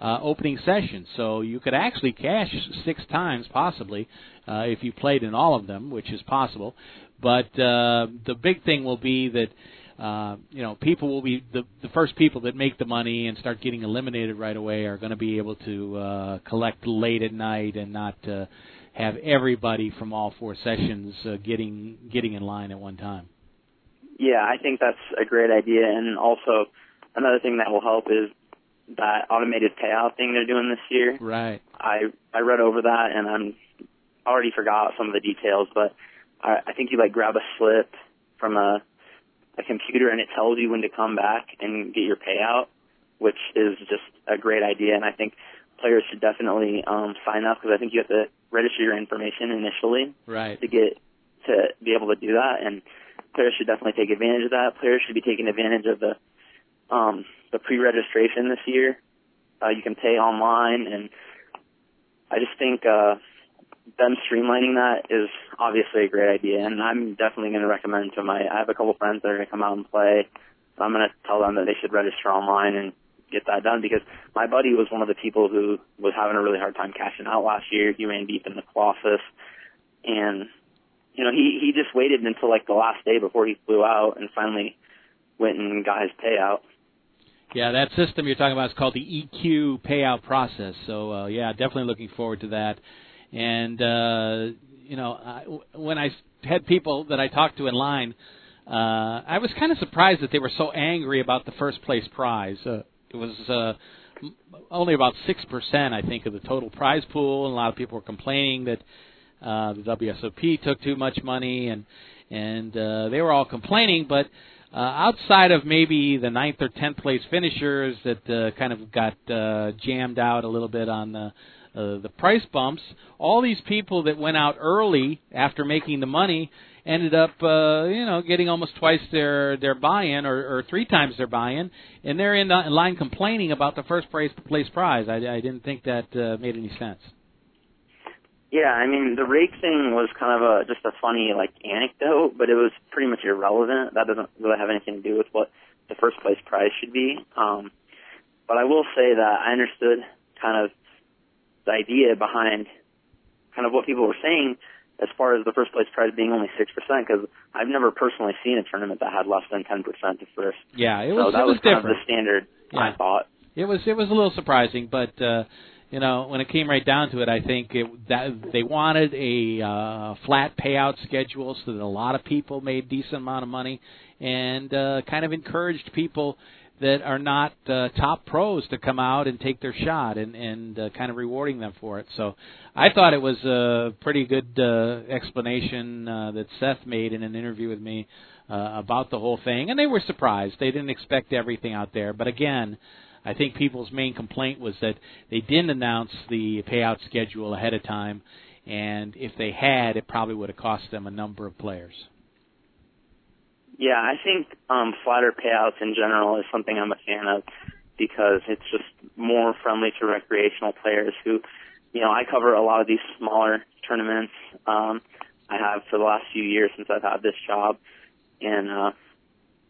uh, opening session, so you could actually cash six times possibly uh, if you played in all of them, which is possible. But uh, the big thing will be that uh, you know people will be the the first people that make the money and start getting eliminated right away are going to be able to uh, collect late at night and not uh, have everybody from all four sessions uh, getting getting in line at one time. Yeah, I think that's a great idea, and also another thing that will help is that automated payout thing they're doing this year. Right. I I read over that and I'm already forgot some of the details, but I, I think you like grab a slip from a a computer and it tells you when to come back and get your payout, which is just a great idea. And I think players should definitely um, sign up because I think you have to register your information initially right. to get to be able to do that. And players should definitely take advantage of that. Players should be taking advantage of the um, the pre-registration this year. Uh, you can pay online, and I just think uh, them streamlining that is obviously a great idea, and I'm definitely going to recommend to my. I have a couple friends that are going to come out and play. So I'm going to tell them that they should register online and get that done because my buddy was one of the people who was having a really hard time cashing out last year. He ran deep in the Colossus, and you know he he just waited until like the last day before he flew out and finally went and got his payout. Yeah, that system you're talking about is called the EQ payout process. So uh, yeah, definitely looking forward to that. And uh, you know, I, when I had people that I talked to in line, uh, I was kind of surprised that they were so angry about the first place prize. Uh, it was uh, only about six percent, I think, of the total prize pool, and a lot of people were complaining that uh, the WSOP took too much money, and and uh, they were all complaining. But uh, outside of maybe the ninth or tenth place finishers that uh, kind of got uh, jammed out a little bit on the uh, the price bumps, all these people that went out early after making the money ended up, uh, you know, getting almost twice their their buy-in or, or three times their buy-in, and they're in, in line complaining about the first place place prize. I, I didn't think that uh, made any sense. Yeah, I mean the rake thing was kind of a just a funny like anecdote, but it was pretty much irrelevant. That doesn't really have anything to do with what the first place prize should be. Um, but I will say that I understood kind of the idea behind kind of what people were saying as far as the first place prize being only six percent because I've never personally seen a tournament that had less than ten percent to first. Yeah, it was. So that it was, was kind different. of the standard. Yeah. I thought. It was it was a little surprising, but uh, you know when it came right down to it, I think it, that they wanted a uh, flat payout schedule so that a lot of people made decent amount of money, and uh, kind of encouraged people that are not uh, top pros to come out and take their shot and and uh, kind of rewarding them for it. So I thought it was a pretty good uh, explanation uh, that Seth made in an interview with me uh, about the whole thing, and they were surprised. They didn't expect everything out there, but again. I think people's main complaint was that they didn't announce the payout schedule ahead of time, and if they had, it probably would have cost them a number of players. Yeah, I think um, flatter payouts in general is something I'm a fan of because it's just more friendly to recreational players who, you know, I cover a lot of these smaller tournaments. Um, I have for the last few years since I've had this job, and uh,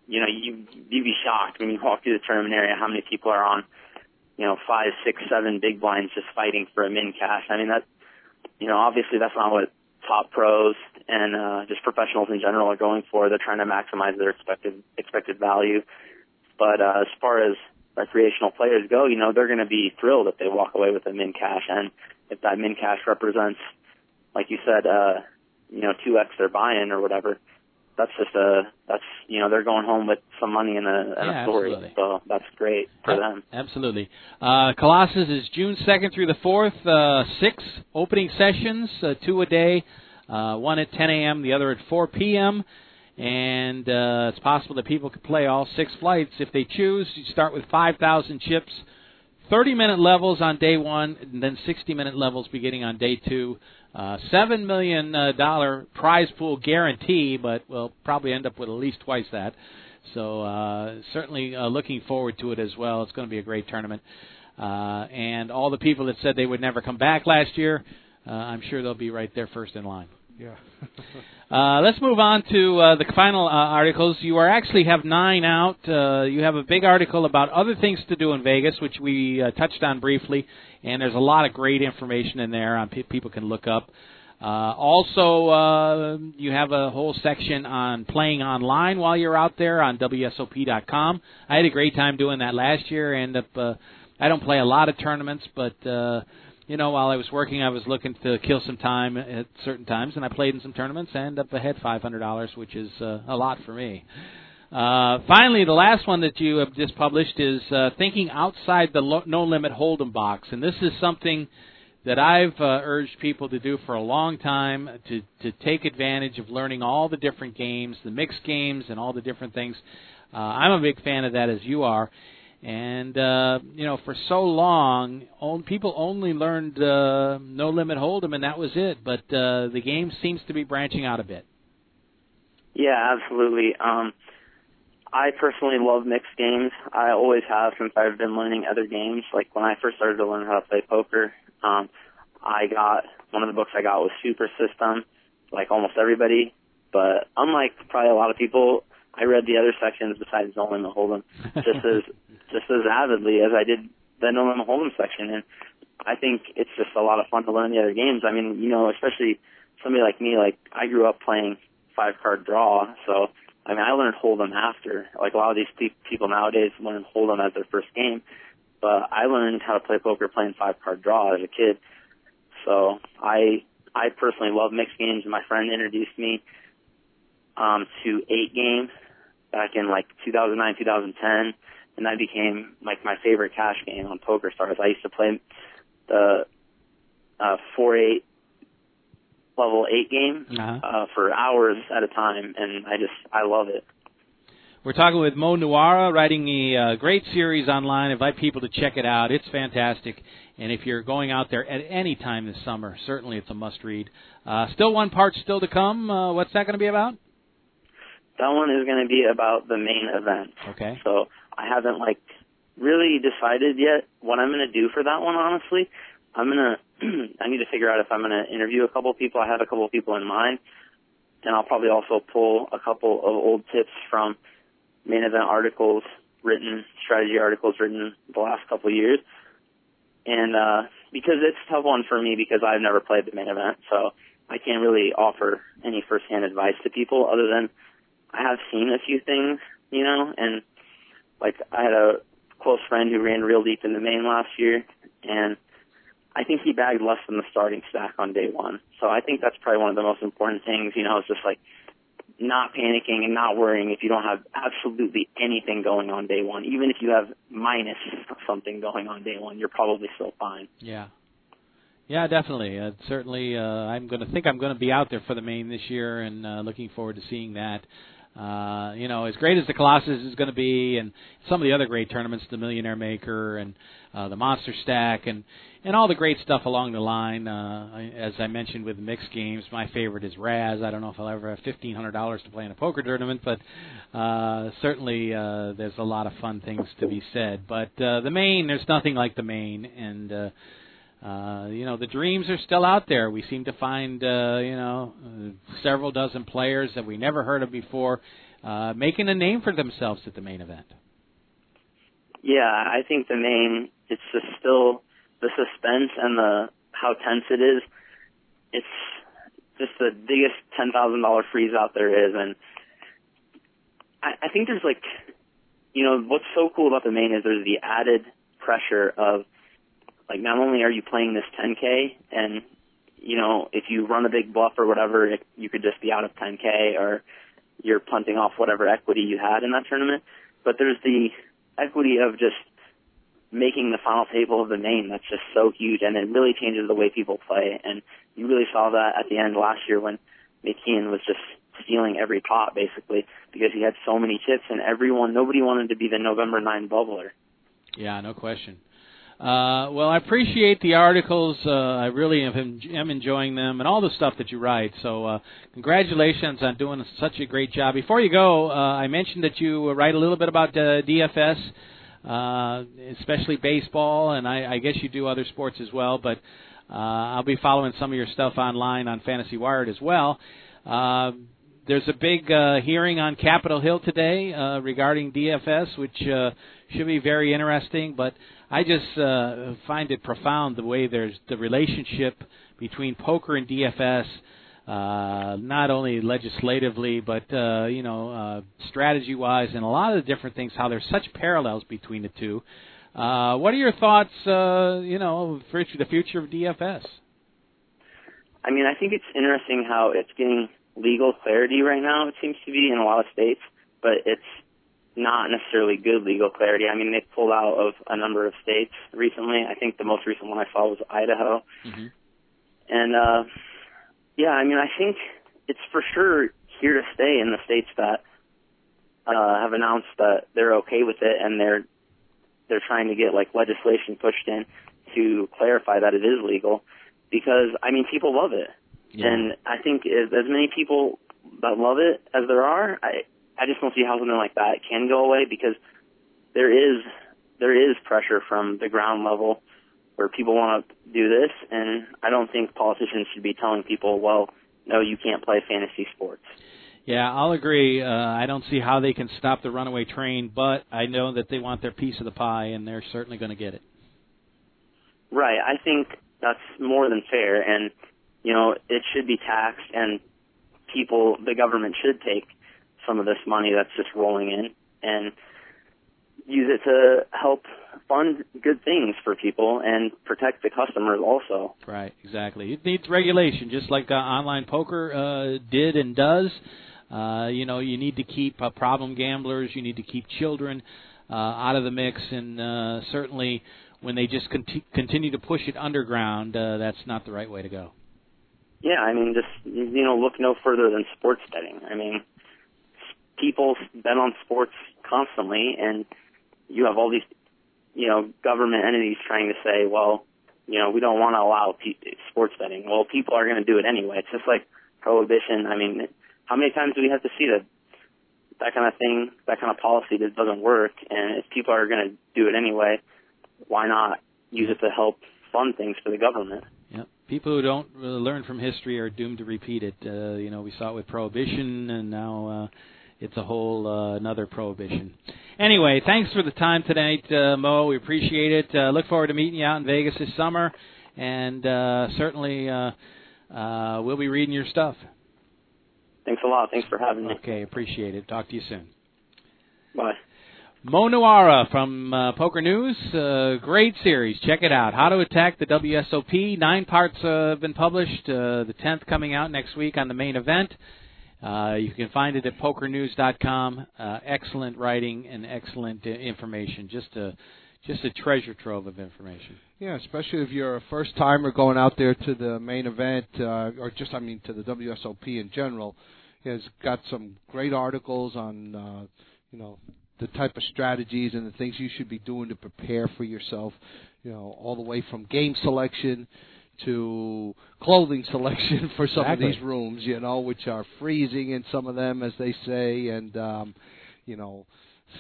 you know, you you'd be shocked when you walk through the tournament area how many people are on, you know, five, six, seven big blinds just fighting for a min cash. I mean that, you know, obviously that's not what top pros and uh, just professionals in general are going for. They're trying to maximize their expected expected value. But uh, as far as recreational players go, you know, they're going to be thrilled if they walk away with a min cash, and if that min cash represents, like you said, uh, you know, two x their buy-in or whatever. That's just a that's you know they're going home with some money in a, in Yeah, a story, absolutely. so that's great for Ab- them. Absolutely. Uh, Colossus is June 2nd through the 4th. Uh, six opening sessions, uh, two a day, uh, one at 10 a.m., the other at 4 p.m. And uh, it's possible that people could play all six flights if they choose. You start with 5,000 chips 30 minute levels on day one, and then 60 minute levels beginning on day two. Uh, Seven million uh, prize pool guarantee, but we'll probably end up with at least twice that. So uh, certainly uh, looking forward to it as well. It's going to be a great tournament. Uh, and all the people that said they would never come back last year, uh, I'm sure they'll be right there first in line. Yeah. Uh, let's move on to uh, the final uh, articles. You are actually have nine out. Uh, you have a big article about other things to do in Vegas, which we uh, touched on briefly, and there's a lot of great information in there on pe- people can look up. Uh, also, uh, you have a whole section on playing online while you're out there on WSOP.com. I had a great time doing that last year. End up, uh, I don't play a lot of tournaments, but uh, you know, while I was working, I was looking to kill some time at certain times, and I played in some tournaments and up ahead five hundred dollars, which is uh, a lot for me. Uh, finally, the last one that you have just published is uh, thinking outside the lo- no limit hold'em box, and this is something that I've uh, urged people to do for a long time to to take advantage of learning all the different games, the mixed games, and all the different things. Uh, I'm a big fan of that, as you are. And uh, you know, for so long, on, people only learned uh, no limit hold'em, and that was it. But uh, the game seems to be branching out a bit. Yeah, absolutely. Um, I personally love mixed games. I always have since I've been learning other games. Like when I first started to learn how to play poker, um, I got one of the books I got was Super System, like almost everybody. But unlike probably a lot of people, I read the other sections besides No Limit Hold'em just as just as avidly as I did the No Limit Hold'em section, and I think it's just a lot of fun to learn the other games. I mean, you know, especially somebody like me, like I grew up playing five card draw, so I mean, I learned Hold'em after. Like a lot of these pe- people nowadays learn Hold'em as their first game, but I learned how to play poker playing five card draw as a kid. So I I personally love mixed games, and my friend introduced me um, to eight game back in like 2009, 2010, and that became like my favorite cash game on Poker Stars. I used to play the uh, four eight level eight game Uh-huh. uh, for hours at a time, and I just I love it. We're talking with Mo Nuwwarah, writing a uh, great series online. invite people to check it out. It's fantastic. And if you're going out there at any time this summer, certainly it's a must read. Uh, still one part still to come. Uh, what's that going to be about? That one is going to be about the main event. Okay. So I haven't like really decided yet what I'm going to do for that one. Honestly, I'm gonna I need to figure out if I'm going to interview a couple of people. I have a couple of people in mind, and I'll probably also pull a couple of old tips from main event articles written, strategy articles written the last couple of years. And uh because it's a tough one for me because I've never played the main event, so I can't really offer any firsthand advice to people other than I have seen a few things, you know, and like I had a close friend who ran real deep in the main last year, and I think he bagged less than the starting stack on day one. So I think that's probably one of the most important things, you know, is just like not panicking and not worrying if you don't have absolutely anything going on day one. Even if you have minus something going on day one, you're probably still fine. Yeah. Yeah, definitely. Uh, certainly, uh, I'm going to think I'm going to be out there for the main this year, and uh, looking forward to seeing that. Uh, you know, as great as the Colossus is going to be, and some of the other great tournaments, the Millionaire Maker and uh, the Monster Stack, and and all the great stuff along the line. Uh, as I mentioned with mixed games, my favorite is Razz. I don't know if I'll ever have fifteen hundred dollars to play in a poker tournament, but uh, certainly uh, there's a lot of fun things to be said. But uh, the main, there's nothing like the main, and uh, uh, you know the dreams are still out there. We seem to find uh, you know uh, several dozen players that we never heard of before uh, making a name for themselves at the main event. Yeah, I think the main it's just still the suspense and the how tense it is. It's just the biggest ten thousand dollar freeze out there is, and I, I think there's like, you know, what's so cool about the main is there's the added pressure of like not only are you playing this 10k and you know if you run a big bluff or whatever it, you could just be out of 10k or you're punting off whatever equity you had in that tournament. But there's the equity of just making the final table of the main that's just so huge and it really changes the way people play. And you really saw that at the end last year when McKeehen was just stealing every pot basically because he had so many chips and everyone nobody wanted to be the November 9 bubbler. Yeah, no question. Uh, well, I appreciate the articles. Uh, I really am, am enjoying them and all the stuff that you write. So, uh, congratulations on doing such a great job. Before you go, uh, I mentioned that you write a little bit about uh, DFS, uh, especially baseball, and I, I guess you do other sports as well. But uh, I'll be following some of your stuff online on Fantasy Wired as well. There's a big uh, hearing on Capitol Hill today uh, regarding DFS, which uh, should be very interesting. But I just uh, find it profound the way there's the relationship between poker and DFS, uh, not only legislatively but uh, you know uh, strategy-wise, and a lot of the different things. How there's such parallels between the two. Uh, what are your thoughts? Uh, you know, for the future of DFS. I mean, I think it's interesting how it's getting legal clarity right now. It seems to be in a lot of states, but it's not necessarily good legal clarity. I mean, they've pulled out of a number of states recently. I think the most recent one I saw was Idaho. Mm-hmm. And uh yeah, I mean, I think it's for sure here to stay in the states that uh have announced that they're okay with it and they're they're trying to get like legislation pushed in to clarify that it is legal because I mean, people love it. Yeah. And I think as, as many people that love it as there are, I I just don't see how something like that can go away because there is there is pressure from the ground level where people want to do this, and I don't think politicians should be telling people, well, no, you can't play fantasy sports. Yeah, I'll agree. Uh, I don't see how they can stop the runaway train, but I know that they want their piece of the pie, and they're certainly going to get it. Right. I think that's more than fair, and you know, it should be taxed, and people, the government should take some of this money that's just rolling in and use it to help fund good things for people and protect the customers also. Right, exactly. It needs regulation, just like uh, online poker uh, did and does. Uh, you know, you need to keep uh, problem gamblers, you need to keep children uh, out of the mix, and uh, certainly when they just conti- continue to push it underground, uh, that's not the right way to go. Yeah, I mean, just you know, look no further than sports betting. I mean, people bet on sports constantly, and you have all these, you know, government entities trying to say, well, you know, we don't want to allow pe- sports betting. Well, people are going to do it anyway. It's just like prohibition. I mean, how many times do we have to see that that kind of thing, that kind of policy that doesn't work? And if people are going to do it anyway, why not use it to help fund things for the government? Yeah, people who don't learn from history are doomed to repeat it. Uh, you know, we saw it with prohibition, and now uh, it's a whole uh, another prohibition. Anyway, thanks for the time tonight, uh, Mo. We appreciate it. Uh, look forward to meeting you out in Vegas this summer, and uh, certainly uh, uh, we'll be reading your stuff. Thanks a lot. Thanks for having me. Okay, appreciate it. Talk to you soon. Bye. Mo Nuwwarah from uh, Poker News. Uh, great series. Check it out. How to Attack the WSOP. Nine parts uh, have been published. Uh, the tenth coming out next week on the main event. Uh, you can find it at pokernews.com. Uh, excellent writing and excellent information. Just a just a treasure trove of information. Yeah, especially if you're a first timer going out there to the main event, uh, or just I mean to the WSOP in general. Has got some great articles on uh, you know the type of strategies and the things you should be doing to prepare for yourself. You know, all the way from game selection to clothing selection for some exactly. of these rooms. You know, which are freezing in some of them, as they say, and um, you know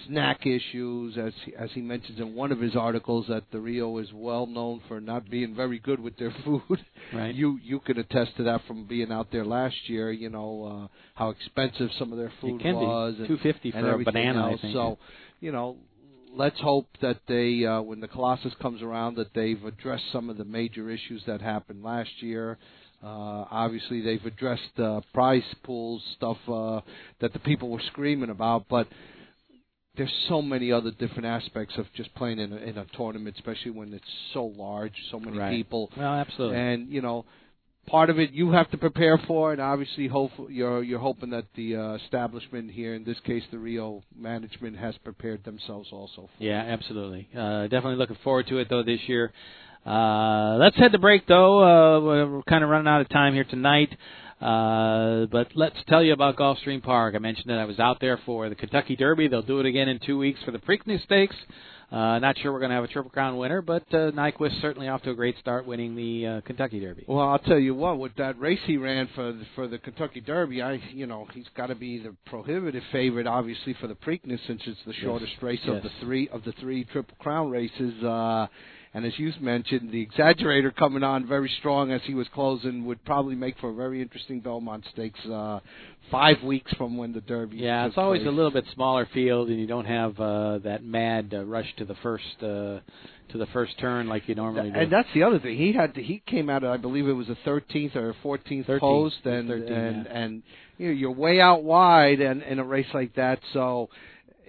snack issues, as he, as he mentions in one of his articles that the Rio is well known for not being very good with their food. Right. You you can attest to that from being out there last year. You know uh, how expensive some of their food it can was. Two fifty for a banana. Else. So, you know, let's hope that they, uh, when the Colossus comes around, that they've addressed some of the major issues that happened last year. Uh, obviously, they've addressed uh, prize pools stuff uh, that the people were screaming about, but there's so many other different aspects of just playing in a, in a tournament, especially when it's so large, so many right. people. Well, absolutely. And you know, part of it you have to prepare for, and obviously, hope you're you're hoping that the uh, establishment here, in this case, the Rio management, has prepared themselves also. For yeah, absolutely. Uh, definitely looking forward to it though this year. Uh, let's head to break though. Uh, we're kind of running out of time here tonight. Uh, but let's tell you about Gulfstream Park. I mentioned that I was out there for the Kentucky Derby. They'll do it again in two weeks for the Preakness Stakes. Uh, not sure we're going to have a Triple Crown winner, but uh, Nyquist certainly off to a great start, winning the uh, Kentucky Derby. Well, I'll tell you what, with that race he ran for the, for the Kentucky Derby, I you know he's got to be the prohibitive favorite, obviously for the Preakness, since it's the shortest yes. race yes. of the three of the three Triple Crown races. Uh, and as you mentioned, the exaggerator coming on very strong as he was closing would probably make for a very interesting Belmont Stakes uh, five weeks from when the Derby. Yeah, it's always place. a little bit smaller field, and you don't have uh, that mad uh, rush to the first uh, to the first turn like you normally do. And that's the other thing. He had to, he came out. At, I believe it was a 13th or 14th 13th. post, and 13, and yeah. and you know you're way out wide, and in a race like that, so.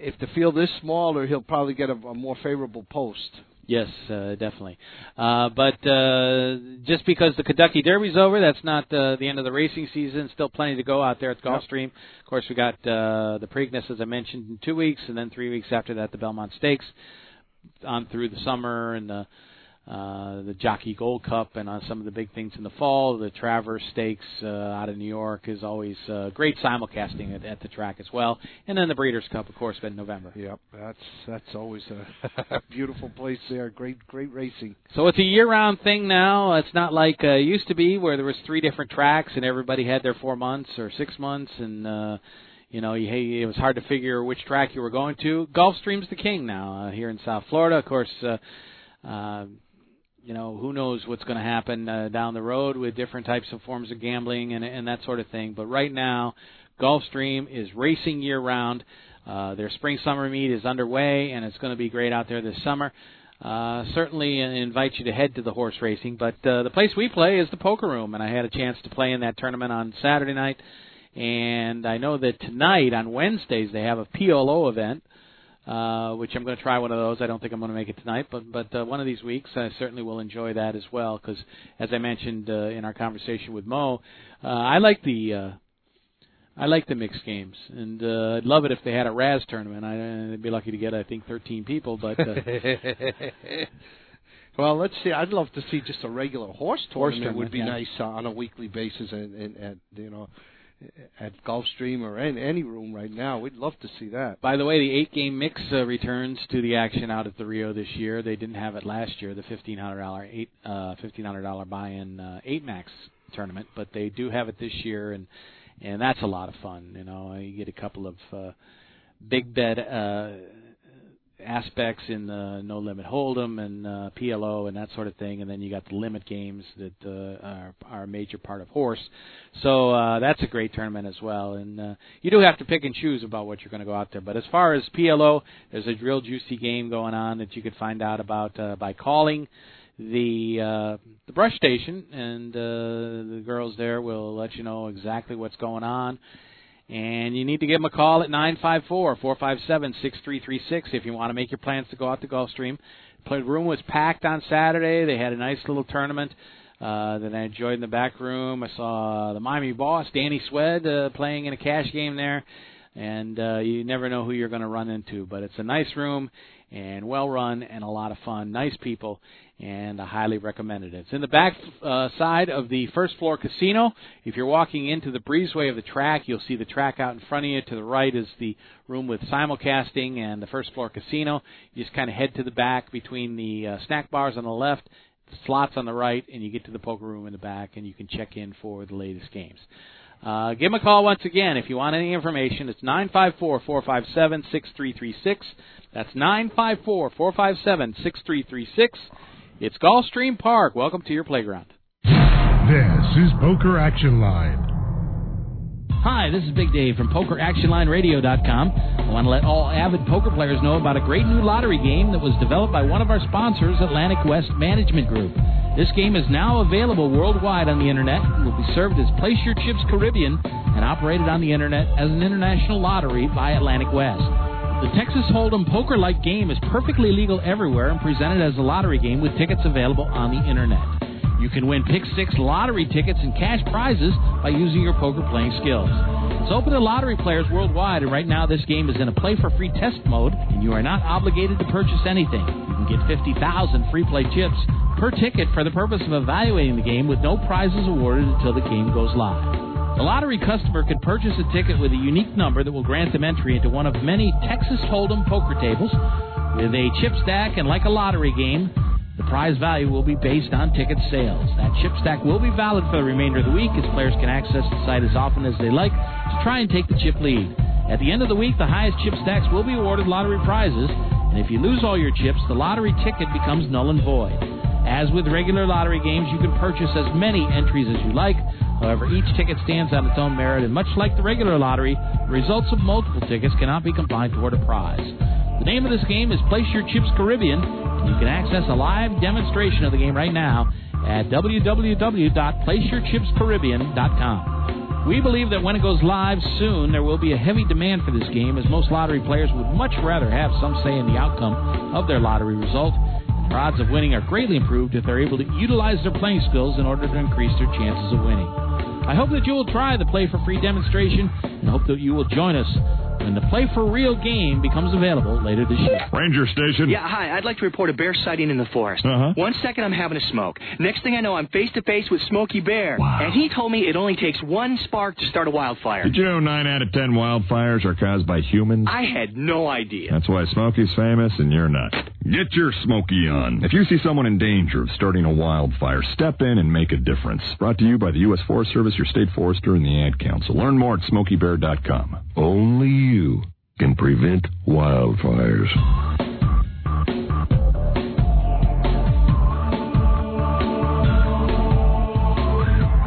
If the field is smaller, he'll probably get a, a more favorable post. Yes, uh, definitely. Uh, but uh, just because the Kentucky Derby's over, that's not uh, the end of the racing season. Still plenty to go out there at Gulfstream. Of course, we got uh, the Preakness, as I mentioned, in two weeks, and then three weeks after that, the Belmont Stakes, on through the summer and the uh, the Jockey Gold Cup, and on some of the big things in the fall. The Travers Stakes uh, out of New York is always uh, great simulcasting at, at the track as well, and then the Breeders' Cup, of course, in November. Yep, that's that's always a beautiful place there. Great great racing. So it's a year-round thing now. It's not like uh, it used to be, where there was three different tracks and everybody had their four months or six months, and uh, you know, you, it was hard to figure which track you were going to. Gulfstream's the king now uh, here in South Florida. Of course, uh, uh, you know, who knows what's going to happen uh, down the road with different types of forms of gambling and, and that sort of thing. But right now, Gulfstream is racing year-round. Uh, their spring-summer meet is underway, and it's going to be great out there this summer. Uh, certainly invite you to head to the horse racing, but uh, the place we play is the poker room, and I had a chance to play in that tournament on Saturday night. And I know that tonight on Wednesdays they have a PLO event, uh, which I'm going to try one of those. I don't think I'm going to make it tonight, but but uh, one of these weeks I certainly will enjoy that as well. Because as I mentioned uh, in our conversation with Mo, uh, I like the uh, I like the mixed games, and uh, I'd love it if they had a Razz tournament. I, I'd be lucky to get I think 13 people, but uh, well, let's see. I'd love to see just a regular horse tournament. tournament, would be yeah. nice uh, on a weekly basis, and, and at you know at Gulfstream or any, any room right now. We'd love to see that. By the way, the eight game mix uh, returns to the action out at the Rio this year. They didn't have it last year, the fifteen hundred dollar eight uh fifteen hundred dollar buy in uh, eight max tournament, but they do have it this year and and that's a lot of fun. You know, you get a couple of uh big bet uh aspects in the no limit hold'em and uh, PLO and that sort of thing, and then you got the limit games that uh, are, are a major part of horse. So uh, that's a great tournament as well. And uh, you do have to pick and choose about what you're going to go out there. But as far as PLO, there's a real juicy game going on that you could find out about uh, by calling the uh, the brush station, and uh, the girls there will let you know exactly what's going on. And you need to give them a call at 954-457-6336 if you want to make your plans to go out to Gulfstream. The room was packed on Saturday. They had a nice little tournament uh, that I enjoyed in the back room. I saw the Miami boss, Danny Swed, uh, playing in a cash game there. And uh, you never know who you're going to run into. But it's a nice room and well run and a lot of fun. Nice people, and I highly recommend it. It's in the back uh, side of the first floor casino. If you're walking into the breezeway of the track, you'll see the track out in front of you. To the right is the room with simulcasting and the first floor casino. You just kind of head to the back between the uh, snack bars on the left, the slots on the right, and you get to the poker room in the back, and you can check in for the latest games. Uh, give them a call once again if you want any information. It's nine five four four five seven six three three six. That's nine five four four five seven six three three six. It's Gulfstream Park. Welcome to your playground. This is Poker Action Line. Hi, this is Big Dave from PokerActionLineRadio.com. I want to let all avid poker players know about a great new lottery game that was developed by one of our sponsors, Atlantic West Management Group. This game is now available worldwide on the internet and will be served as Place Your Chips Caribbean and operated on the internet as an international lottery by Atlantic West. The Texas Hold'em poker-like game is perfectly legal everywhere and presented as a lottery game with tickets available on the internet. You can win Pick Six lottery tickets and cash prizes by using your poker playing skills. It's open to lottery players worldwide, and right now this game is in a play for free test mode, and you are not obligated to purchase anything. You can get 50,000 free play chips per ticket for the purpose of evaluating the game with no prizes awarded until the game goes live. The lottery customer can purchase a ticket with a unique number that will grant them entry into one of many Texas Hold'em poker tables with a chip stack, and like a lottery game, the prize value will be based on ticket sales. That chip stack will be valid for the remainder of the week as players can access the site as often as they like to try and take the chip lead. At the end of the week, the highest chip stacks will be awarded lottery prizes, and if you lose all your chips, the lottery ticket becomes null and void. As with regular lottery games, you can purchase as many entries as you like. However, each ticket stands on its own merit, and much like the regular lottery, the results of multiple tickets cannot be combined toward a prize. The name of this game is Place Your Chips Caribbean, you can access a live demonstration of the game right now at www.placeyourchipscaribbean.com. We believe that when it goes live soon, there will be a heavy demand for this game, as most lottery players would much rather have some say in the outcome of their lottery result. Their odds of winning are greatly improved if they're able to utilize their playing skills in order to increase their chances of winning. I hope that you will try the Play for Free demonstration and hope that you will join us when the Play for Real game becomes available later this year. Ranger Station. Yeah, hi. I'd like to report a bear sighting in the forest. Uh-huh. One second I'm having a smoke. Next thing I know, I'm face to face with Smokey Bear. Wow. And he told me it only takes one spark to start a wildfire. Did you know 9 out of 10 wildfires are caused by humans? I had no idea. That's why Smokey's famous and you're not. Get your Smokey on. If you see someone in danger of starting a wildfire, step in and make a difference. Brought to you by the U.S. Forest Service, your state forester, and the Ad Council. Learn more at smokeybear.com. Only you can prevent wildfires.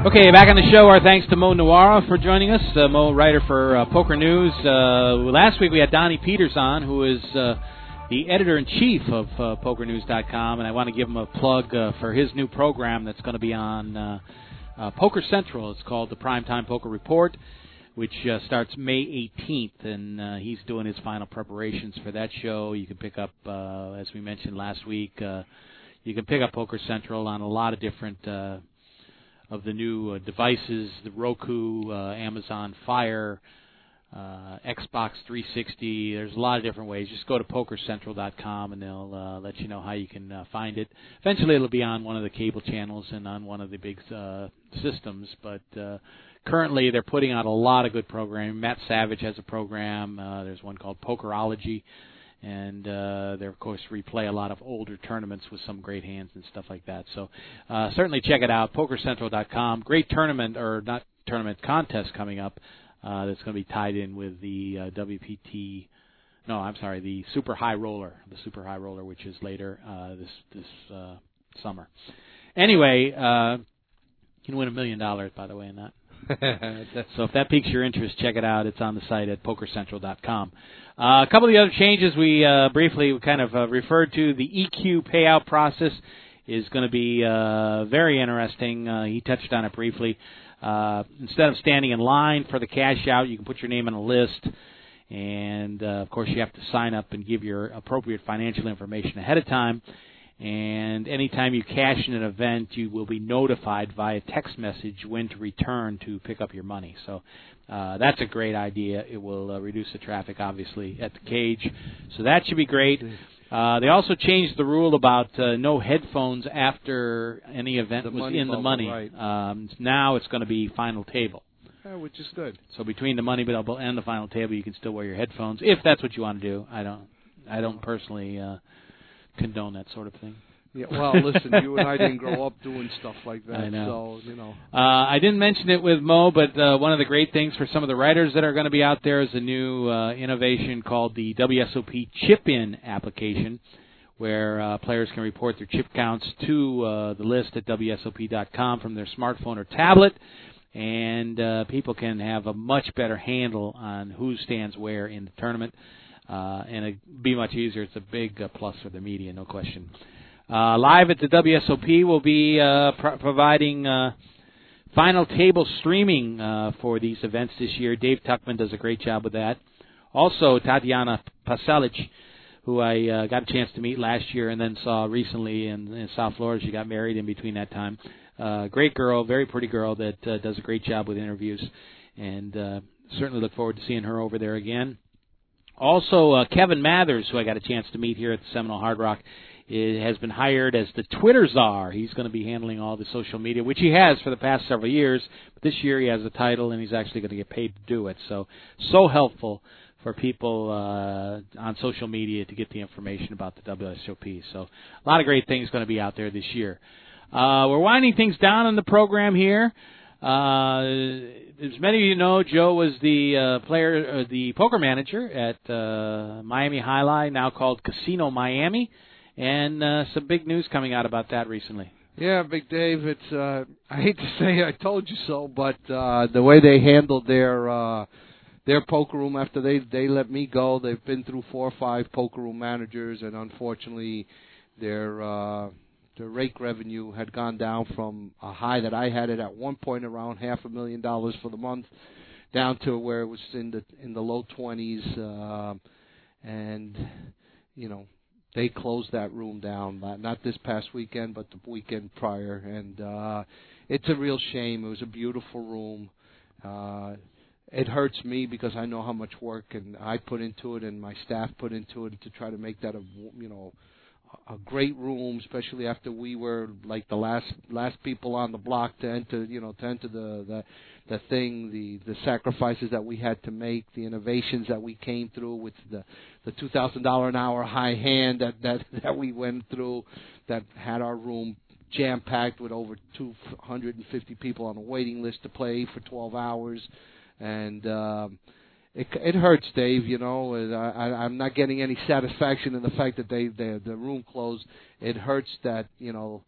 Okay, back on the show. Our thanks to Mo Nuwwarah for joining us. Uh, Mo, writer for uh, Poker News. Uh, last week we had Donnie Peters on, who is uh, the editor in chief of uh, PokerNews.com, and I want to give him a plug uh, for his new program that's going to be on Poker Central. It's called the Primetime Poker Report, which uh, starts May 18th, and uh, he's doing his final preparations for that show. You can pick up, uh, as we mentioned last week, uh, you can pick up Poker Central on a lot of different. Uh, of the new uh, devices, the Roku, uh, Amazon Fire, uh, Xbox 360. There's a lot of different ways. Just go to PokerCentral.com and they'll uh, let you know how you can uh, find it. Eventually, it'll be on one of the cable channels and on one of the big uh, systems. But uh, currently, they're putting out a lot of good programming. Matt Savage has a program. Uh, there's one called Pokerology and uh, they of course replay a lot of older tournaments with some great hands and stuff like that. So uh, certainly check it out. PokerCentral.com. Great tournament or not tournament contest coming up. Uh, that's going to be tied in with the uh, WPT. No, I'm sorry, the Super High Roller, the Super High Roller, which is later uh, this this uh, summer. Anyway, uh, you can win a million dollars, by the way, in that. so if that piques your interest, check it out. It's on the site at PokerCentral.com. Uh, a couple of the other changes we uh, briefly kind of uh, referred to. The EQ payout process is going to be uh, very interesting. Uh, he touched on it briefly. Uh, instead of standing in line for the cash out, you can put your name on a list. And of course, you have to sign up and give your appropriate financial information ahead of time. And anytime you cash in an event, you will be notified via text message when to return to pick up your money. So uh, that's a great idea. It will uh, reduce the traffic, obviously, at the cage. So that should be great. Uh, they also changed the rule about uh, no headphones after any event The was in the money. right. Um, now it's going to be final table. Yeah, which is good. So between the money bubble and the final table, you can still wear your headphones if that's what you want to do. I don't. I don't personally uh, condone that sort of thing. Yeah, well, listen, you and I didn't grow up doing stuff like that, I know. so you know. Uh, I didn't mention it with Mo, but uh, one of the great things for some of the writers that are going to be out there is a new uh, innovation called the WSOP Chip-In application, where uh, players can report their chip counts to uh, the list at WSOP.com from their smartphone or tablet, and uh, people can have a much better handle on who stands where in the tournament, uh, and it'd be much easier. It's a big uh, plus for the media, no question. Uh, live at the WSOP we'll be uh, pro- providing uh, final table streaming uh, for these events this year. Dave Tuckman does a great job with that. Also, Tatiana Pasalic, who I uh, got a chance to meet last year and then saw recently in, in South Florida. She got married in between that time. Uh, great girl, very pretty girl that uh, does a great job with interviews, and uh, certainly look forward to seeing her over there again. Also, uh, Kevin Mathers, who I got a chance to meet here at the Seminole Hard Rock, i has been hired as the Twitter czar. He's going to be handling all the social media, which he has for the past several years. But this year he has a title, and he's actually going to get paid to do it. So, so helpful for people uh, on social media to get the information about the WSOP. So a lot of great things going to be out there this year. Uh, we're winding things down in the program here. Uh, as many of you know, Joe was the uh, player, uh, the poker manager at uh, Miami Alai, now called Casino Miami, and uh, some big news coming out about that recently. Yeah, Big Dave. It's uh, I hate to say I told you so, but uh, the way they handled their uh, their poker room after they they let me go, they've been through four or five poker room managers, and unfortunately, their uh, the rake revenue had gone down from a high that I had it at one point around half a million dollars for the month, down to where it was in the in the low twenties, uh, and you know they closed that room down not this past weekend but the weekend prior, and uh, it's a real shame. It was a beautiful room. Uh, it hurts me because I know how much work and I put into it and my staff put into it to try to make that a you know a great room, especially after we were like the last last people on the block to enter, you know, to enter the the the thing, the the sacrifices that we had to make, the innovations that we came through with the the two thousand dollar an hour high hand that that that we went through, that had our room jam packed with over 250 people on a waiting list to play for 12 hours, and. um it it hurts, Dave. You know, I, I I'm not getting any satisfaction in the fact that they the the room closed. It hurts that you know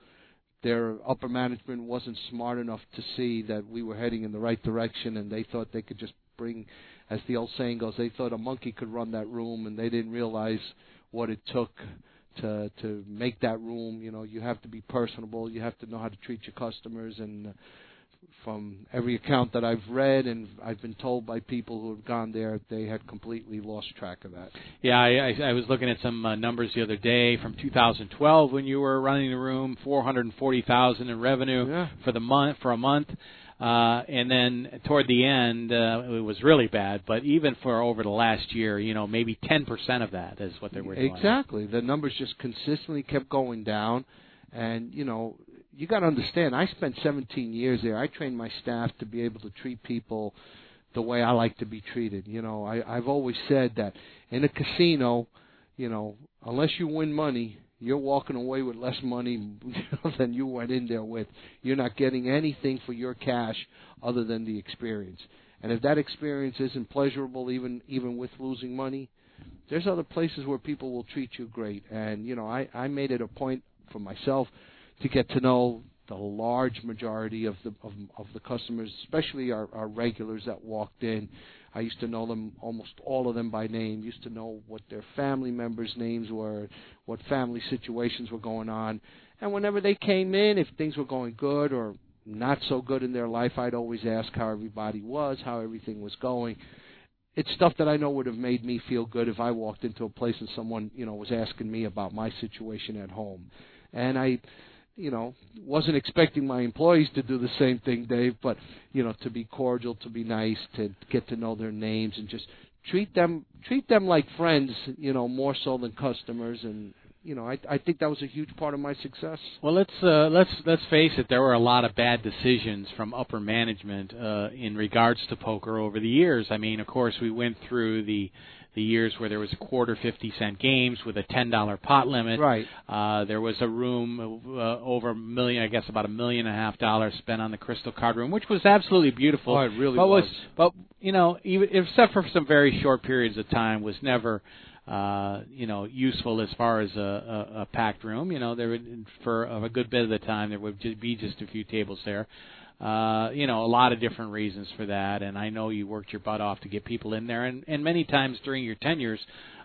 their upper management wasn't smart enough to see that we were heading in the right direction, and they thought they could just bring, as the old saying goes, they thought a monkey could run that room, and they didn't realize what it took to to make that room. You know, you have to be personable, you have to know how to treat your customers, and from every account that I've read and I've been told by people who have gone there, they had completely lost track of that. Yeah, I, I, I was looking at some uh, numbers the other day from 2012 when you were running the room, 440,000 in revenue yeah. for the month for a month. Uh, and then toward the end, uh, it was really bad. But even for over the last year, you know, maybe 10% of that is what they were doing. Exactly. The numbers just consistently kept going down. And, you know, you got to understand, I spent 17 years there. I trained my staff to be able to treat people the way I like to be treated. You know, I, I've always said that in a casino, you know, unless you win money, you're walking away with less money than you went in there with. You're not getting anything for your cash other than the experience. And if that experience isn't pleasurable, even even with losing money, there's other places where people will treat you great. And you know, I I made it a point for myself to get to know the large majority of the of, of the customers, especially our, our regulars that walked in. I used to know them almost all of them by name. Used to know what their family members' names were, what family situations were going on, and whenever they came in, if things were going good or not so good in their life, I'd always ask how everybody was, how everything was going. It's stuff that I know would have made me feel good if I walked into a place and someone, you know, was asking me about my situation at home. And I you know, wasn't expecting my employees to do the same thing, Dave, but you know, to be cordial, to be nice, to get to know their names and just treat them treat them like friends, you know, more so than customers and you know, I I think that was a huge part of my success. Well, let's uh, let's let's face it. There were a lot of bad decisions from upper management uh, in regards to poker over the years. I mean, of course, we went through the the years where there was a quarter fifty cent games with a ten dollar pot limit. Right. Uh, there was a room uh, over a million, I guess, about a million and a half dollars spent on the Crystal Card Room, which was absolutely beautiful. Oh, it really but was. But you know, even except for some very short periods of time, was never. Uh, you know, useful as far as a, a, a packed room. You know, there would for a good bit of the time there would just be just a few tables there uh, you know, a lot of different reasons for that. And I know you worked your butt off to get people in there, and, and many times during your tenures,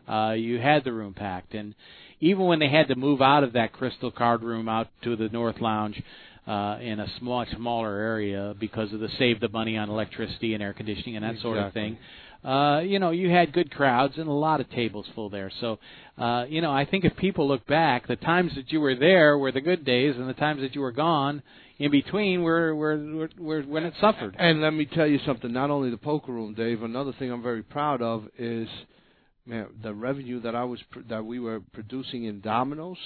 uh, you had the room packed. And even when they had to move out of that Crystal Card Room out to the North Lounge, uh, in a small, smaller area because of the save the money on electricity and air conditioning and that exactly. sort of thing. Uh, you know, you had good crowds and a lot of tables full there. So, uh, you know, I think if people look back, the times that you were there were the good days, and the times that you were gone, in between were were, were, were when it suffered. And let me tell you something. Not only the poker room, Dave. Another thing I'm very proud of is, man, the revenue that I was pr- that we were producing in dominoes.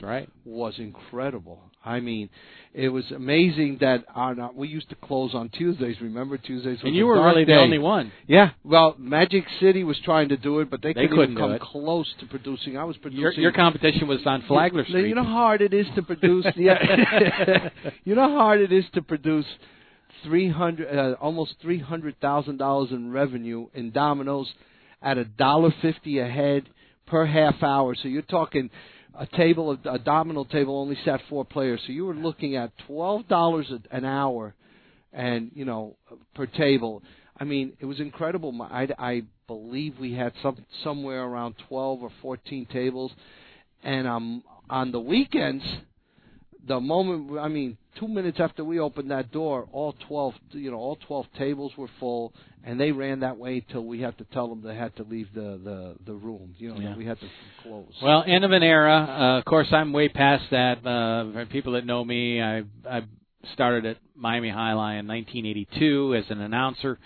right. was incredible. I mean, it was amazing that our uh, we used to close on Tuesdays. Remember Tuesdays? Was And you were really the only one. Yeah, well, Magic City was trying to do it, but they, They couldn't, couldn't even come close to producing. I was producing. Your, your competition was on Flagler you, Street. You know how hard it is to produce. yeah, you know how hard it is to produce three hundred, uh, almost three hundred thousand dollars in revenue in dominoes at a dollar fifty a head per half hour. So you're talking a table, a domino table only sat four players. So you were looking at twelve dollars an hour, and you know per table. I mean, it was incredible. I, I believe we had some somewhere around twelve or fourteen tables, and um on the weekends, the moment I mean, two minutes after we opened that door, all twelve you know all twelve tables were full, and they ran that way till we had to tell them they had to leave the the the room. You know, Yeah. we had to close. Well, end of an era. Uh, of course, I'm way past that. Uh, for people that know me, I I started at Miami Jai-Alai in 1982 as an announcer,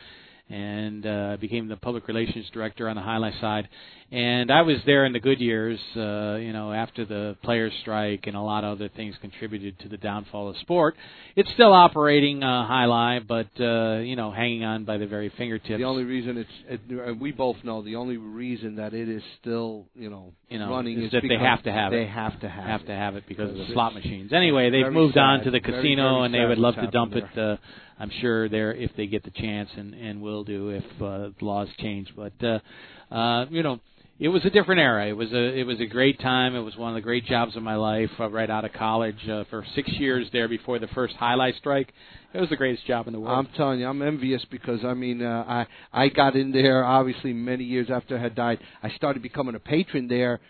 and uh, became the public relations director on the Jai-Alai side. And I was there in the good years, uh, you know, after the players' strike and a lot of other things contributed to the downfall of sport. It's still operating uh, Jai-Alai, but uh, you know, hanging on by the very fingertips. the only reason it's it, we both know the only reason that it is still you know, you know, running is is that they have to have it. they have to have, have it. to have it because of the slot machines. Anyway, they've very moved on to the casino, very and they would love to dump it. Uh, I'm sure they're if they get the chance, and and will do if uh, laws change. But uh, uh, you know, it was a different era. It was a it was a great time. It was one of the great jobs of my life. Uh, right out of college, uh, for six years there before the first jai-alai strike. It was the greatest job in the world. I'm telling you, I'm envious because I mean, uh, I I got in there obviously many years after I had died. I started becoming a patron there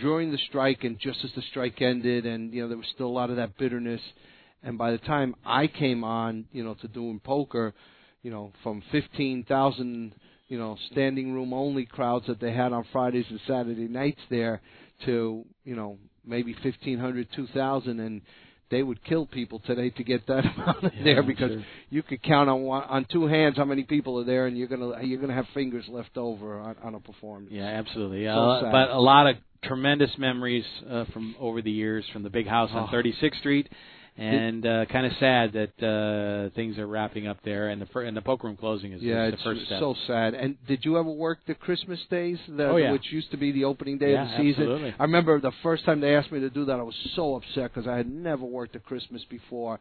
during the strike and just as the strike ended, and you know there was still a lot of that bitterness. And by the time I came on, you know, to doing poker, you know, from fifteen thousand, you know, standing room only crowds that they had on Fridays and Saturday nights there, to you know maybe fifteen hundred, two thousand, and they would kill people today to get that amount Yeah, there because sure. you could count on one, on two hands how many people are there, and you're gonna you're gonna have fingers left over on, on a performance. Yeah, absolutely. So Uh, sad. but a lot of tremendous memories uh, from over the years from the big house on Oh. 36th Street, and uh, kind of sad that uh, things are wrapping up there, and the fir- and the poker room closing is Yeah, is the first step. so sad. And did you ever work the Christmas days, the, Oh, yeah. which used to be the opening day Yeah, of the season? absolutely. I remember the first time they asked me to do that, I was so upset because I had never worked a Christmas before.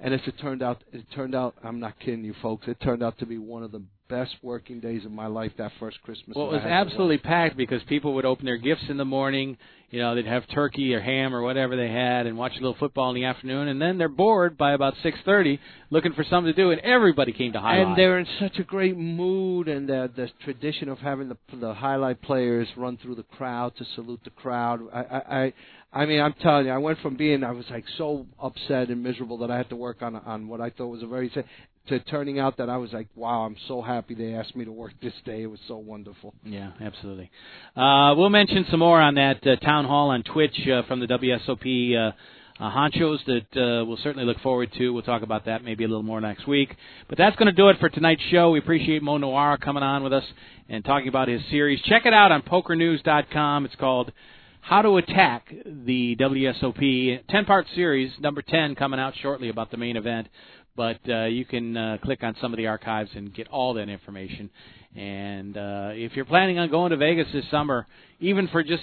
And as it turned out, it turned out I'm not kidding you, folks. It turned out to be one of the best working days of my life. That first Christmas. Well, it was I had to work. absolutely packed because people would open their gifts in the morning. You know, they'd have turkey or ham or whatever they had, and watch a little football in the afternoon. And then they're bored by about six thirty, looking for something to do, and everybody came to jai-alai. And they're in such a great mood, and the the tradition of having the the jai-alai players run through the crowd to salute the crowd. I I I, mean, I'm telling you, I went from being I was like so upset and miserable that I had to work on on what I thought was a very to turning out that I was like, wow, I'm so happy they asked me to work this day. It was so wonderful. Yeah, absolutely. Uh, we'll mention some more on that uh, town hall on Twitch uh, from the WSOP uh, uh, honchos that uh, we'll certainly look forward to. We'll talk about that maybe a little more next week. But that's going to do it for tonight's show. We appreciate Mo Nuwwarah coming on with us and talking about his series. Check it out on PokerNews.com. It's called How to Attack the WSOP 10 part series, number 10 coming out shortly about the main event. But uh, you can uh, click on some of the archives and get all that information. And uh, if you're planning on going to Vegas this summer, even for just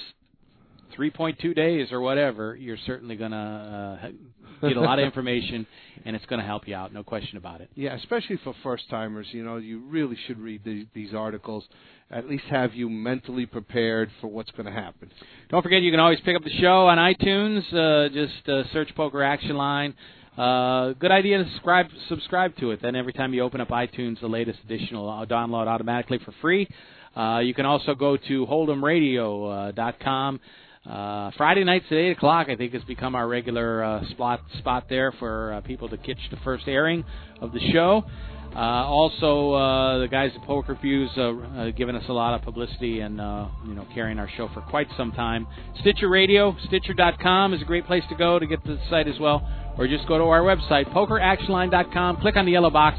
3.2 days or whatever, you're certainly going to uh, get a lot of information, and it's going to help you out, no question about it. Yeah, especially for first timers, you know, you really should read the, these articles. At least have you mentally prepared for what's going to happen. Don't forget, you can always pick up the show on iTunes. Uh, just uh, search Poker Action Line. Uh, good idea to subscribe subscribe to it. Then every time you open up iTunes, the latest edition will uh, download automatically for free. Uh, you can also go to hold'emradio.com. Uh, Friday nights at eight o'clock, I think, has become our regular uh, spot spot there for uh, people to catch the first airing of the show. Uh, also, uh, the guys at Poker Fuse uh, uh, giving us a lot of publicity and uh, you know carrying our show for quite some time. Stitcher Radio, Stitcher.com is a great place to go to get the site as well, or just go to our website, PokerActionLine.com. Click on the yellow box,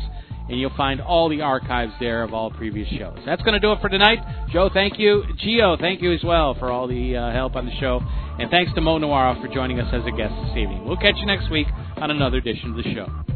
and you'll find all the archives there of all previous shows. That's going to do it for tonight. Joe, thank you. Geo, thank you as well for all the uh, help on the show, and thanks to Mo Nuwwarah for joining us as a guest this evening. We'll catch you next week on another edition of the show.